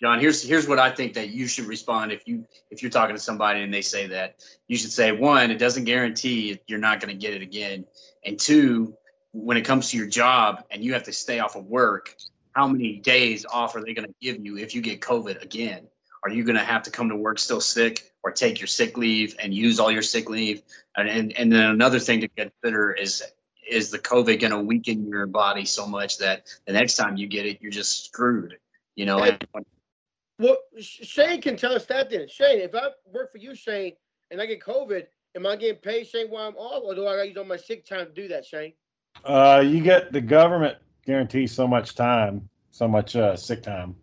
John, here's here's what I think that you should respond if you if you're talking to somebody and they say that you should say one, it doesn't guarantee you're not going to get it again, and two, when it comes to your job and you have to stay off of work, how many days off are they going to give you if you get COVID again? Are you going to have to come to work still sick or take your sick leave and use all your sick leave? And and, and then another thing to consider is is the COVID going to weaken your body so much that the next time you get it, you're just screwed. You know. And, well, Shane can tell us that then. Shane, if I work for you, Shane, and I get COVID, am I getting paid, Shane, while I'm off, or do I got to use all my sick time to do that, Shane? Uh, you get the government guarantees so much time, so much uh, sick time.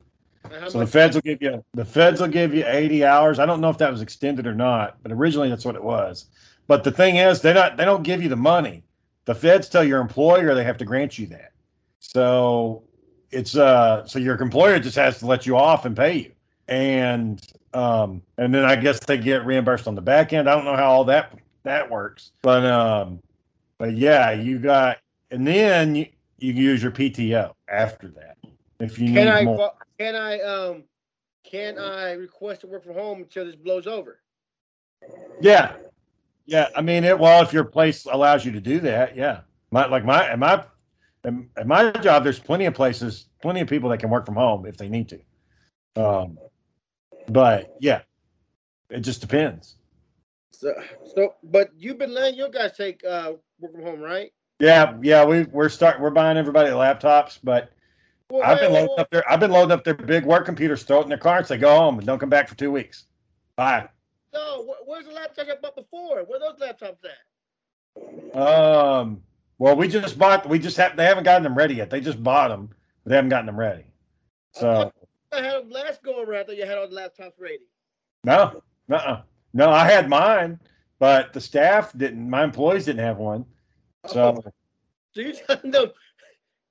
So the feds will give you the feds will give you 80 hours. I don't know if that was extended or not, but originally that's what it was. But the thing is, they not they don't give you the money. The feds tell your employer they have to grant you that. So it's uh so your employer just has to let you off and pay you. And um and then I guess they get reimbursed on the back end. I don't know how all that that works. But um but yeah, you got and then you, you can use your PTO after that. If you can need I more. can I um can I request to work from home until this blows over? Yeah. Yeah. I mean it well if your place allows you to do that, yeah. My like my my at my job, there's plenty of places, plenty of people that can work from home if they need to. Um, but yeah, it just depends. So, so, but you've been letting your guys take uh, work from home, right? Yeah, yeah, we we're starting. We're buying everybody laptops, but well, I've been loading up their I've been loading up their big work computers, throw it in their car, and say go home and don't come back for two weeks. Bye. No, where's the laptops I bought before? Where those laptops at? Um, well, we just bought. We just have. They haven't gotten them ready yet. They just bought them, but they haven't gotten them ready. So I had them last go around. That you had all the laptops ready. No, uh, no. I had mine, but the staff didn't. My employees didn't have one. So, oh. so you them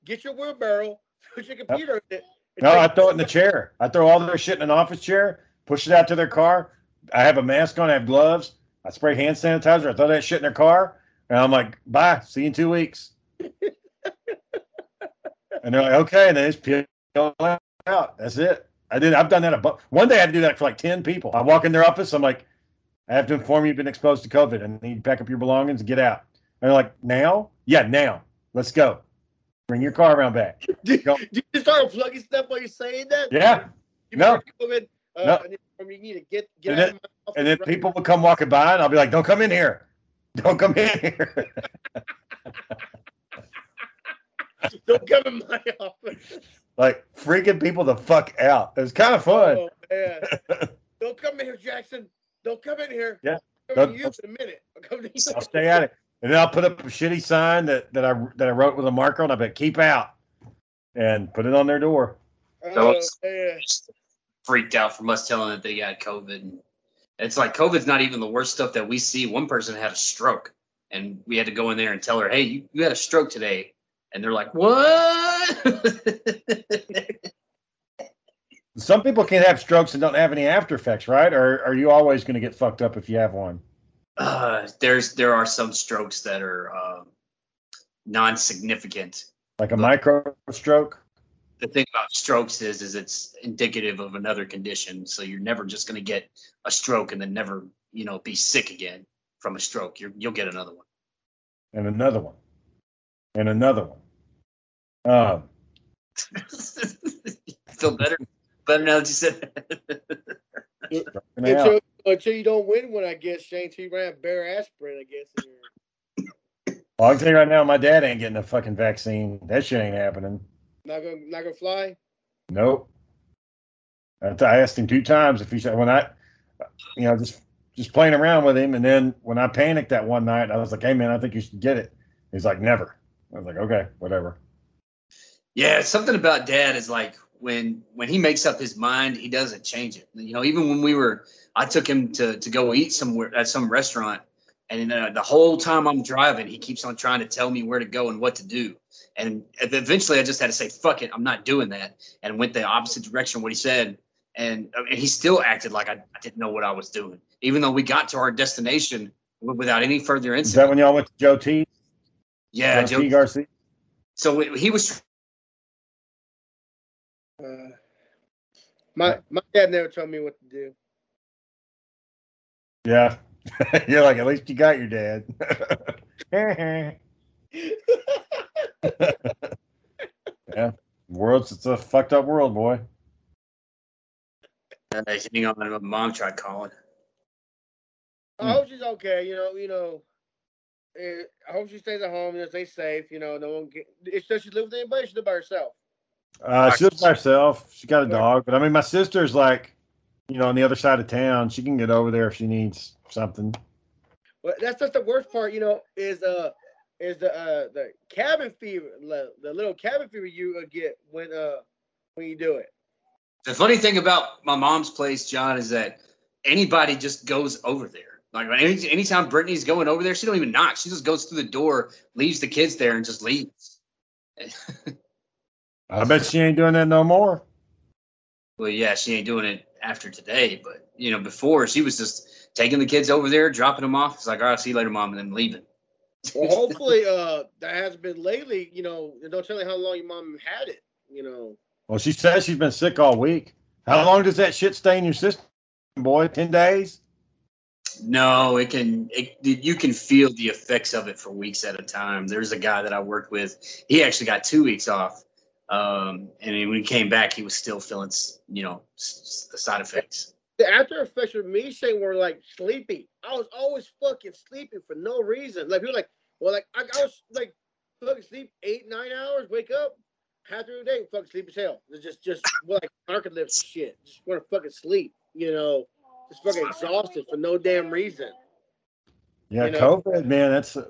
get your wheelbarrow, put your computer in it. No, I throw it in the chair. I throw all their shit in an office chair, push it out to their car. I have a mask on. I have gloves. I spray hand sanitizer. I throw that shit in their car. And I'm like, bye, see you in two weeks. and they're like, okay. And they just peel out. That's it. I did. I've done that. A one day I had to do that for like 10 people. I walk in their office. I'm like, I have to inform you you've been exposed to COVID and need to pack up your belongings and get out. And they're like, now? Yeah, now. Let's go. Bring your car around back. Did, did you start plugging stuff while you're saying that? Yeah. You no. COVID, uh, no. And you need to get, get and then, and then people will come walking by and I'll be like, don't come in here. Don't come in here. Don't come in my office. Like freaking people the fuck out. It was kind of fun. Oh, man. Don't come in here, Jackson. Don't come in here. Yeah. Come to you in a minute. I'll, come to you. I'll stay at it. And then I'll put up a shitty sign that, that I that I wrote with a marker and I bet keep out and put it on their door. Oh, freaked out from us telling that they got COVID. It's like COVID's not even the worst stuff that we see. One person had a stroke, and we had to go in there and tell her, "Hey, you, you had a stroke today," and they're like, "What?" Some people can have strokes and don't have any after effects, right? Or are you always going to get fucked up if you have one? Uh, there's there are some strokes that are um, non-significant, like a micro stroke the thing about strokes is is it's indicative of another condition. So you're never just going to get a stroke and then never you know be sick again from a stroke. You're, you'll get another one. And another one. And another one. Um. Feel better. Better now that you said until, until you don't win one, I guess, Shane. Until you ran Bayer aspirin, I guess. Well, I can tell you right now, my dad ain't getting a fucking vaccine. That shit ain't happening. Not gonna not gonna fly. Nope. I asked him two times if he said when I, you know, just just playing around with him, and then when I panicked that one night, I was like, "Hey man, I think you should get it." He's like, "Never." I was like, "Okay, whatever." Yeah, something about dad is like when when he makes up his mind, he doesn't change it. You know, even when we were, I took him to to go eat somewhere at some restaurant, And uh, the whole time I'm driving, he keeps on trying to tell me where to go and what to do. And eventually, I just had to say, "Fuck it, I'm not doing that," and went the opposite direction of what he said. And, uh, and he still acted like I, I didn't know what I was doing, even though we got to our destination w- without any further Is incident. that when y'all went to Joe T? yeah, Joe T. Garcia. so he was my my dad never told me what to do. Yeah. You're like, at least you got your dad. yeah. World's it's a fucked up world, boy. uh, hang on. My mom tried calling. I hope she's okay. You know, you know. eh, I hope she stays at home and stays safe. You know, no one get. It's does she live with anybody? She live by herself. Uh, she lives by herself. She got a dog, but I mean, my sister's like, you know, on the other side of town. She can get over there if she needs something. But that's just the worst part. You know, is uh, is the uh the cabin fever, the, the little cabin fever you uh, get when uh when you do it. The funny thing about my mom's place, John, is that anybody just goes over there. Like any, anytime Brittany's going over there, she don't even knock. She just goes through the door, leaves the kids there, and just leaves. I bet she ain't doing that no more. Well, yeah, she ain't doing it after today, but you know, before she was just taking the kids over there, dropping them off. It's like, all right, see you later, mom, and then leaving. Well, hopefully, uh, that has been lately. You know, don't tell me how long your mom had it. You know, Well, she says she's been sick all week. How long does that shit stay in your system, boy? Ten days? No, it can. It, you can feel the effects of it for weeks at a time. There's a guy that I worked with. He actually got two weeks off, um, and when he came back, he was still feeling, you know, s- s- the side effects. the after effects with me saying were like sleepy. I was always fucking sleeping for no reason. Like people like, well, like I, I was like fucking sleep eight nine hours, wake up half through the day, fucking sleep as hell. It's just just well, like narcolepsy shit. Just want to fucking sleep. You know, just fucking exhausted for no damn reason. Yeah, You know- COVID, man, that's a,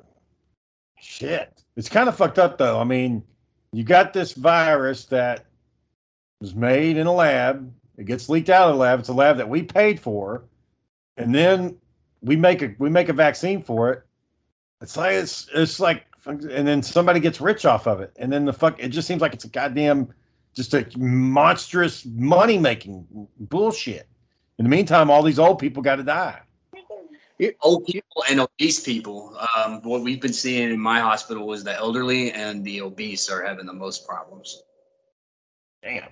shit. It's kind of fucked up though. I mean, you got this virus that was made in a lab. It gets leaked out of the lab. It's a lab that we paid for, and then we make a we make a vaccine for it. It's like it's it's like, and then somebody gets rich off of it, and then the fuck. It just seems like it's a goddamn just a monstrous money making bullshit. In the meantime, all these old people got to die. Old people and obese people. Um, what we've been seeing in my hospital is the elderly and the obese are having the most problems. Damn.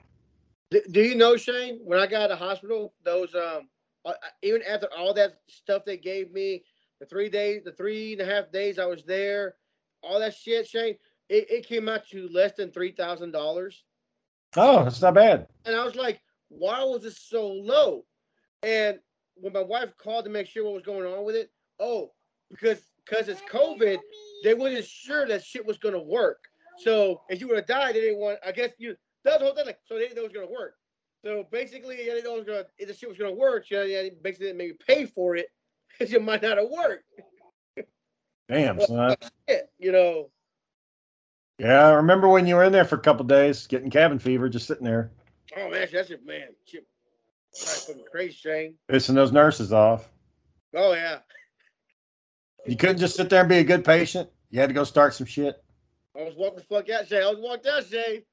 Do, do you know Shane? When I got out of hospital, those um, uh, even after all that stuff they gave me, the three days, the three and a half days I was there, all that shit, Shane, it, it came out to less than three thousand dollars, Oh, that's not bad. and I was like, why was it so low? And when my wife called to make sure what was going on with it, oh, because because it's COVID, they wasn't sure that shit was gonna work. So if you were to die, they didn't want. I guess you that's the whole thing. Like, so they didn't know it was gonna work. So basically, yeah, they know it was gonna. If the shit was gonna work, yeah, yeah, they basically didn't maybe pay for it because it might not have worked. Damn, son. Shit, you know. Yeah, I remember when you were in there for a couple days, getting cabin fever, just sitting there, Oh man, that's it, man. Shit, that's fucking crazy, Shane. pissing those nurses off. Oh yeah. You couldn't just sit there and be a good patient. You had to go start some shit. I was walking the fuck out, Shay. I was walked out, Shay.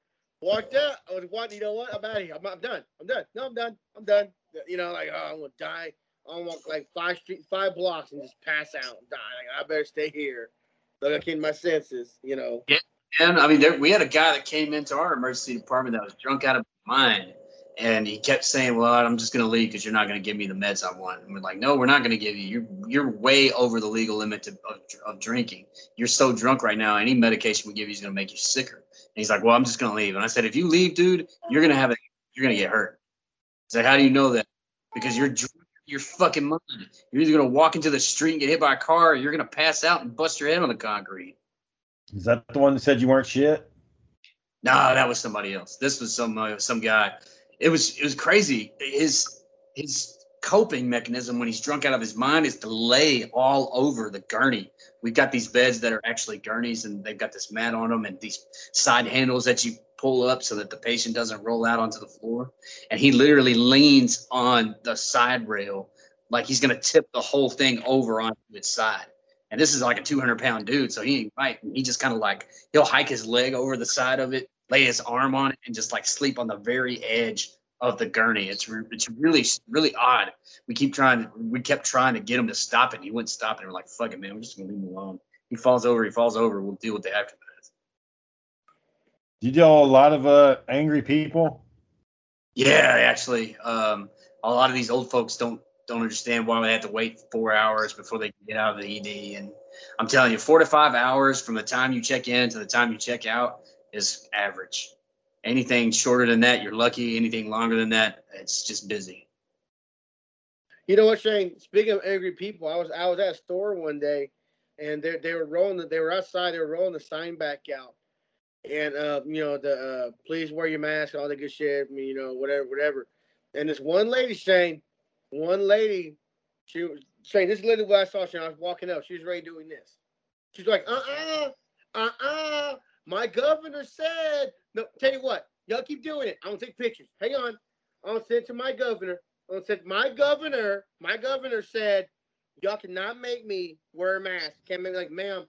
Walked out. I was walking. You know what? I'm out of here. I'm, I'm done. I'm done. No, I'm done. I'm done. You know, like oh, I'm gonna die. I'm gonna walk like five street, five blocks, and just pass out and die. Like I better stay here. Like I came to my senses. You know. Yeah, And I mean, there, we had a guy that came into our emergency department that was drunk out of his mind, and he kept saying, "Well, I'm just going to leave because you're not going to give me the meds I want." And we're like, "No, we're not going to give you. You're you're way over the legal limit to, of, of drinking. You're so drunk right now. Any medication we give you is going to make you sicker." And he's like, "Well, I'm just going to leave." And I said, "If you leave, dude, you're going to have a, you're going to get hurt." He's like, "How do you know that?" Because you're drunk. Your fucking mind. You're either gonna walk into the street and get hit by a car, or you're gonna pass out and bust your head on the concrete. Is that the one that said you weren't shit? No, that was somebody else. This was some uh, some guy. It was it was crazy. His his coping mechanism when he's drunk out of his mind is to lay all over the gurney. We've got these beds that are actually gurneys, and they've got this mat on them, and these side handles that you pull up so that the patient doesn't roll out onto the floor. And he literally leans on the side rail like he's gonna tip the whole thing over onto its side. And this is like a 200 pound dude, so he ain't right. He just kind of like he'll hike his leg over the side of it, lay his arm on it, and just like sleep on the very edge of the gurney. It's re- it's really really odd. We keep trying to we kept trying to get him to stop it. He wouldn't stop it. We're like, fuck it, man. We're just gonna leave him alone. He falls over. He falls over. We'll deal with the aftermath. Did You deal with a lot of uh, angry people. Yeah, actually, um, a lot of these old folks don't don't understand why they have to wait four hours before they can get out of the ED. And I'm telling you, four to five hours from the time you check in to the time you check out is average. Anything shorter than that, you're lucky. Anything longer than that, it's just busy. You know what, Shane? Speaking of angry people, I was I was at a store one day, and they they were rolling. The, they were outside. They were rolling the sign back out, and uh, you know the uh, please wear your mask, all that good shit. You know whatever, whatever. And this one lady, Shane, one lady, she was saying, this lady what I saw, Shane, I was walking up, she was ready doing this. She's like, uh-uh, uh-uh, my governor said, no, tell you what, y'all keep doing it. I'm gonna take pictures. Hang on. I'm gonna send it to my governor. I'm gonna send my governor, my governor said, y'all cannot make me wear a mask. Can't make me like, ma'am,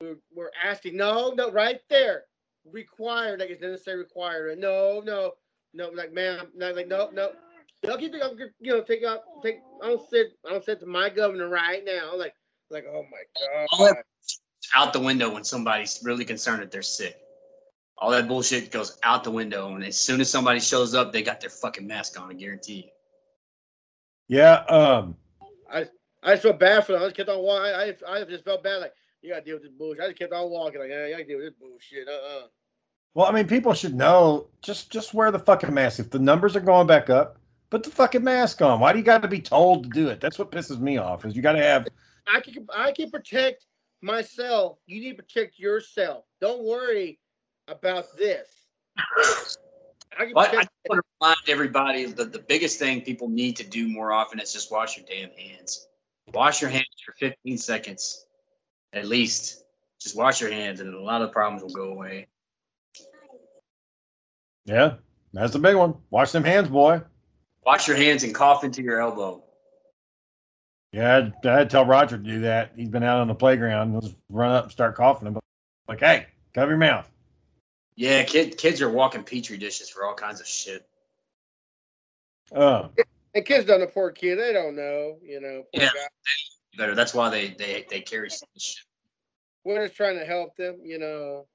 we're, we're asking. No, no, right there. Required, like it's necessary required. No, no, no, like ma'am, no, like no, no. Y'all keep, you know, take out, take. I don't sit, I don't sit to my governor right now. Like, like, oh my god. Out the window when somebody's really concerned that they're sick. All that bullshit goes out the window, and as soon as somebody shows up, they got their fucking mask on. I guarantee you. Yeah. Um. I I just felt bad for them. I just kept on walking. I I, I just felt bad. Like you gotta deal with this bullshit. I just kept on walking. Like yeah, you gotta deal with this bullshit. Uh uh Well, I mean, people should know. Just just wear the fucking mask. If the numbers are going back up, Put the fucking mask on. Why do you got to be told to do it? That's what pisses me off. Is you got to have. I can I can protect myself. You need to protect yourself. Don't worry about this. I, well, I want to remind everybody that the biggest thing people need to do more often is just wash your damn hands. Wash your hands for 15 seconds, at least. Just wash your hands, and a lot of problems will go away. Yeah, that's the big one. Wash them hands, boy. Wash your hands and cough into your elbow. Yeah, I'd, I'd tell Roger to do that. He's been out on the playground. Let's run up and start coughing. Him. Like, hey, cover your mouth. Yeah, kid, kids are walking petri dishes for all kinds of shit. Uh. Oh. And kids don't know poor kid. They don't know, you know. Yeah, better. That's why they they they carry shit. We're just trying to help them, you know.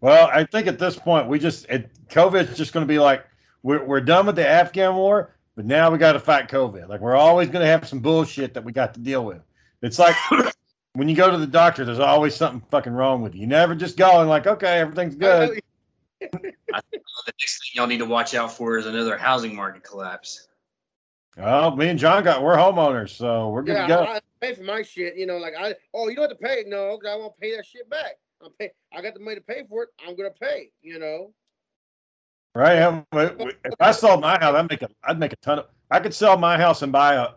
Well, I think at this point we just it, COVID's just going to be like we're, we're done with the Afghan war, but now we got to fight COVID. Like we're always going to have some bullshit that we got to deal with. It's like when you go to the doctor, there's always something fucking wrong with you. You never just go and like, okay, everything's good. I think the next thing y'all need to watch out for is another housing market collapse. Oh, me and John got we're homeowners, so we're good yeah, to go. I pay for my shit, you know. Like I, oh, you don't have to pay. No, I won't pay that shit back. I'm pay. I got the money to pay for it. I'm gonna pay. You know. Right. If I sold my house, I'd make a I'd make a ton of I could sell my house and buy a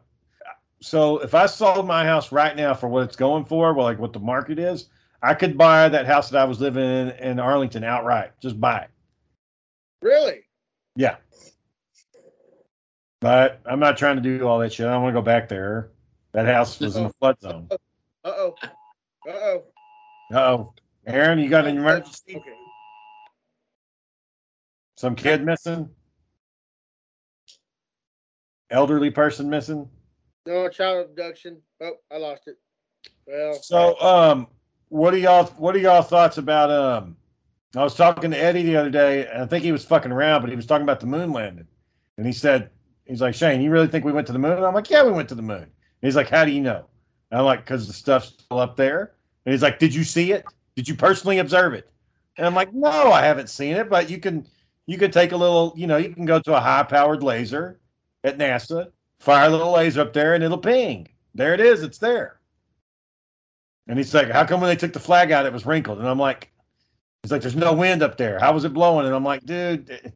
so if I sold my house right now for what it's going for, well, like what the market is, I could buy that house that I was living in in Arlington outright. Just buy it. Really? Yeah. But I'm not trying to do all that shit. I don't want to go back there. That house was in a flood zone. Uh oh. Uh oh. Uh oh. Aaron, you got an emergency? Okay. Some kid missing? Elderly person missing? No, child abduction. Oh, I lost it. Well. So, um, what are y'all? What are y'all thoughts about? Um, I was talking to Eddie the other day, and I think he was fucking around, but he was talking about the moon landing, and he said, he's like, Shane, you really think we went to the moon? And I'm like, yeah, we went to the moon. And he's like, how do you know? And I'm like, because the stuff's still up there. And he's like, did you see it? Did you personally observe it? And I'm like, no, I haven't seen it, but you can you could take a little, you know, you can go to a high powered laser at NASA, fire a little laser up there, and it'll ping. There it is. It's there. And he's like, How come when they took the flag out, it was wrinkled? And I'm like, He's like, There's no wind up there. How was it blowing? And I'm like, Dude, it,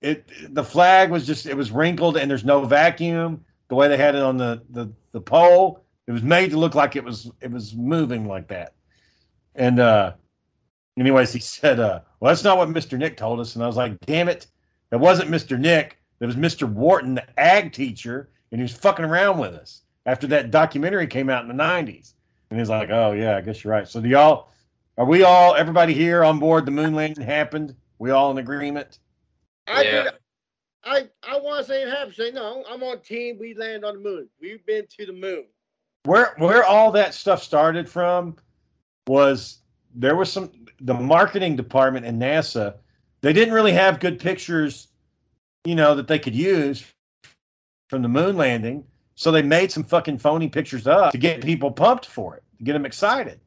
it the flag was just, it was wrinkled and there's no vacuum. The way they had it on the, the, the pole, it was made to look like it was, it was moving like that. And, uh, anyways, he said, uh, well, that's not what Mr. Nick told us. And I was like, damn it. It wasn't Mr. Nick. It was Mr. Wharton, the ag teacher, and he was fucking around with us. after that documentary came out in the '90s. And he's like, "Oh yeah, I guess you're right." So do y'all? Are we all everybody here on board? The moon landing happened. We all in agreement? I Yeah. did, I I want to say it happened. Say no, I'm on team. We land on the moon. We've been to the moon. where where all that stuff started from was there was some the marketing department in NASA they didn't really have good pictures you know that they could use from the moon landing. So they made some fucking phony pictures up to get people pumped for it to get them excited.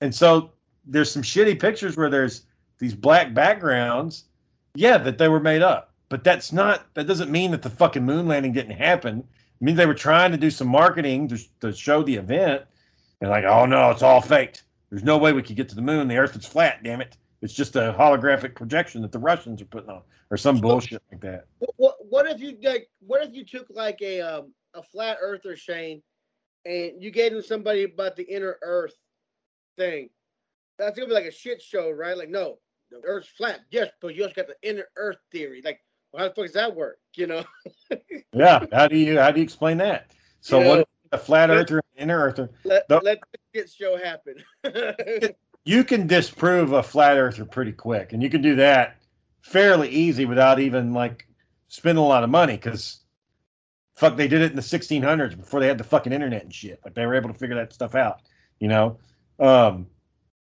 And so there's some shitty pictures where there's these black backgrounds yeah that they were made up. But that's not that doesn't mean that the fucking moon landing didn't happen. I mean, they were trying to do some marketing to, to show the event, and like, oh no, it's all faked. There's no way we could get to the moon. The Earth is flat. Damn it! It's just a holographic projection that the Russians are putting on, or some bullshit like that. What, what what if you like? What if you took like a um a flat earther Shane, and you gave him somebody about the inner Earth thing? That's gonna be like a shit show, right? Like, no, the Earth's flat. Yes, but you also got the inner Earth theory. Like, well, how the fuck does that work? You know? Yeah. How do you how do you explain that? So You what know, if a flat earther, inner earther? Let The- let the shit show happen. You can disprove a flat earther pretty quick, and you can do that fairly easy without even like spending a lot of money because fuck they did it in the 1600s before they had the fucking internet and shit like they were able to figure that stuff out you know um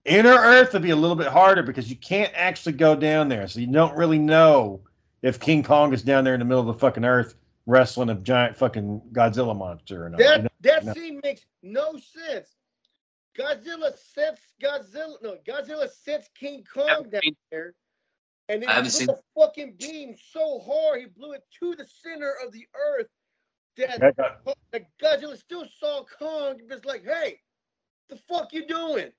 inner earth would be a little bit harder because you can't actually go down there so you don't really know if king kong is down there in the middle of the fucking earth wrestling a giant fucking godzilla monster or not That? That no. scene makes no sense. Godzilla sets Godzilla no Godzilla sets King Kong down seen- there, and then I he haven't blew seen- a fucking beam so hard he blew it to the center of the earth that That got- the Godzilla still saw Kong and was like, "Hey, the fuck you doing?"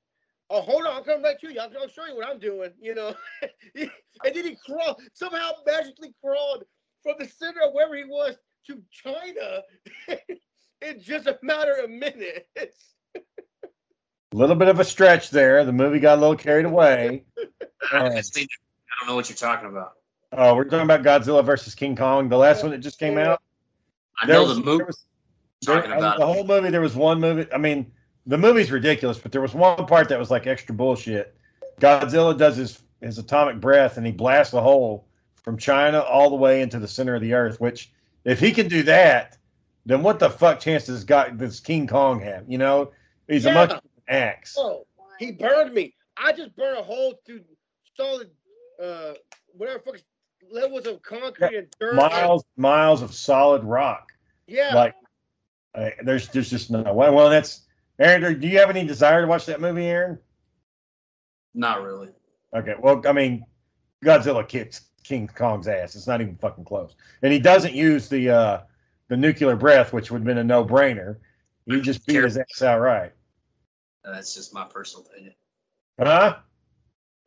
Oh, hold on, I'll come right to you. I'll, I'll show you what I'm doing. You know, and then he crawled somehow magically crawled from the center of wherever he was to China in just a matter of minutes. a little bit of a stretch there the movie got a little carried away I haven't seen it. I don't know what you're talking about. oh we're talking about godzilla versus king kong the last one that just came out I There know was- the movie was- you're talking There- about. the whole movie. There was one movie. I mean, the movie's ridiculous, but there was one part that was like extra bullshit. Godzilla does his his atomic breath and he blasts a hole from China all the way into the center of the earth. Which, if he can do that, then what the fuck chance does God does King Kong have? You know, he's a Yeah. monkey with an axe. Oh, he burned me. I just burned a hole through solid, uh, whatever fucking levels of concrete and dirt. Miles miles of solid rock. Yeah. Like, uh, there's there's just no way. Well, that's Aaron. Do you have any desire to watch that movie, Aaron? Not really. Okay, well, I mean, Godzilla kicks King Kong's ass. It's not even fucking close. And he doesn't use the uh the nuclear breath, which would have been a no brainer. He just beat his ass outright. That's just my personal opinion. Huh?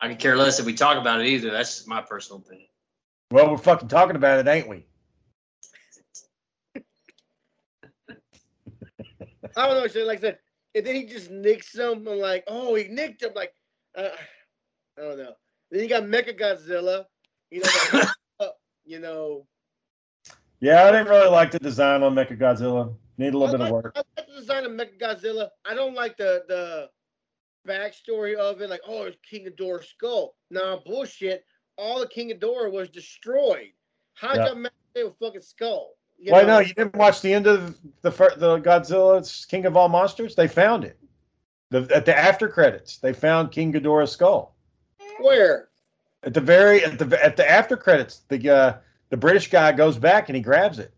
I could care less if we talk about it either. That's just my personal opinion. Well, we're fucking talking about it, ain't we? I don't know. Shit, like I said, and then he just nicks him. I'm like, oh, he nicked him. Like, uh, I don't know. Then you got Mecha Godzilla. You know, like, uh, you know. Yeah, I didn't really like the design on Mechagodzilla. Need a little I bit of work. I like the design of Mecha Godzilla. I don't like the the backstory of it. Like, oh, it's King Ghidorah's skull. Nah, bullshit. All the King Ghidorah was destroyed. How'd Yeah. y'all make a fucking skull? You Why know? no? You didn't watch the end of the the Godzilla's King of All Monsters? They found it. The, at the after credits, they found King Ghidorah's skull. Where? At the very at the at the after credits, the uh, the British guy goes back and he grabs it.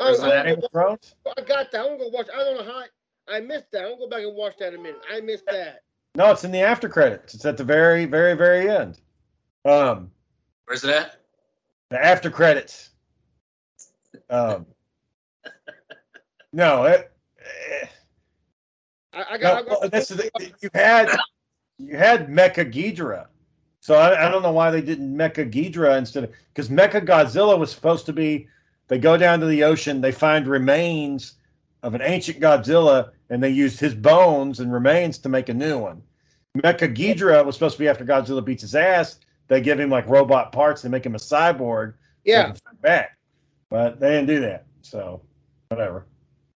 I, Where's I, that? Game of Thrones? I got that. I'm gonna go watch. I don't know how. I, I missed that. I'm gonna go back and watch that in a minute. I missed that. No, it's in the after credits. It's at the very, very, very end. Um, Where's it at? the after credits. Um, no, it, I, I no, got. I well, got this is the- you had you had Mecha Ghidorah, so I, I don't know why they didn't Mecha Ghidorah instead of because Mecha Godzilla was supposed to be. They go down to the ocean, they find remains of an ancient Godzilla, and they used his bones and remains to make a new one. Mecha Ghidorah was supposed to be after Godzilla beats his ass. They give him like robot parts. They make him a cyborg. yeah. fight back, but they didn't do that. So whatever.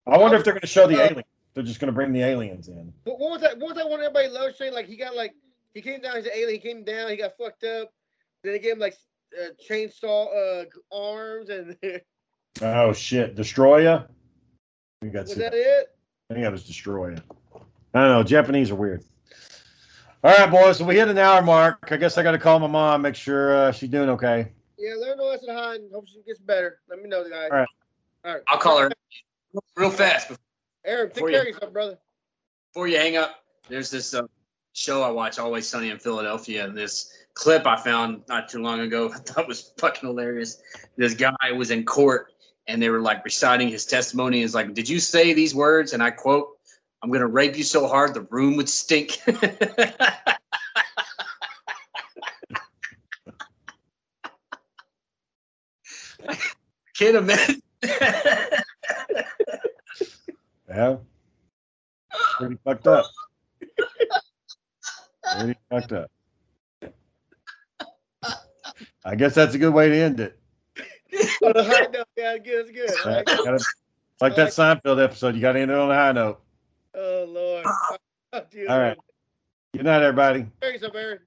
I wonder if they're going to show the uh, alien. They're just going to bring the aliens in. What, what was that? What was that one everybody loves saying? Like he got like he came down. He's an alien. He came down. He got fucked up. Then they gave him like uh, chainsaw uh, arms and Oh shit, Destroyer. I think that's was it. that it? I think that was Destroyer. I don't know. Japanese are weird. All right, boys. So we hit an hour mark. I guess I got to call my mom, make sure uh, she's doing okay. Yeah, let her know I said hi and hope she gets better. Let me know, guys. All right. All right. I'll call her real fast Aaron, take care you- of yourself, brother. before you hang up. There's this uh, show I watch, Always Sunny in Philadelphia. This clip I found not too long ago, I thought was fucking hilarious. This guy was in court and they were like reciting his testimony. Is like, did you say these words? And I quote, "I'm gonna rape you so hard the room would stink." Can't imagine. Yeah. Pretty fucked up. Pretty fucked up. I guess that's a good way to end it. On a high note, yeah, good, it's good. Right. gotta- like that Seinfeld episode, you got to end it on a high note. Oh Lord. All right. Good night, everybody. Care Aaron.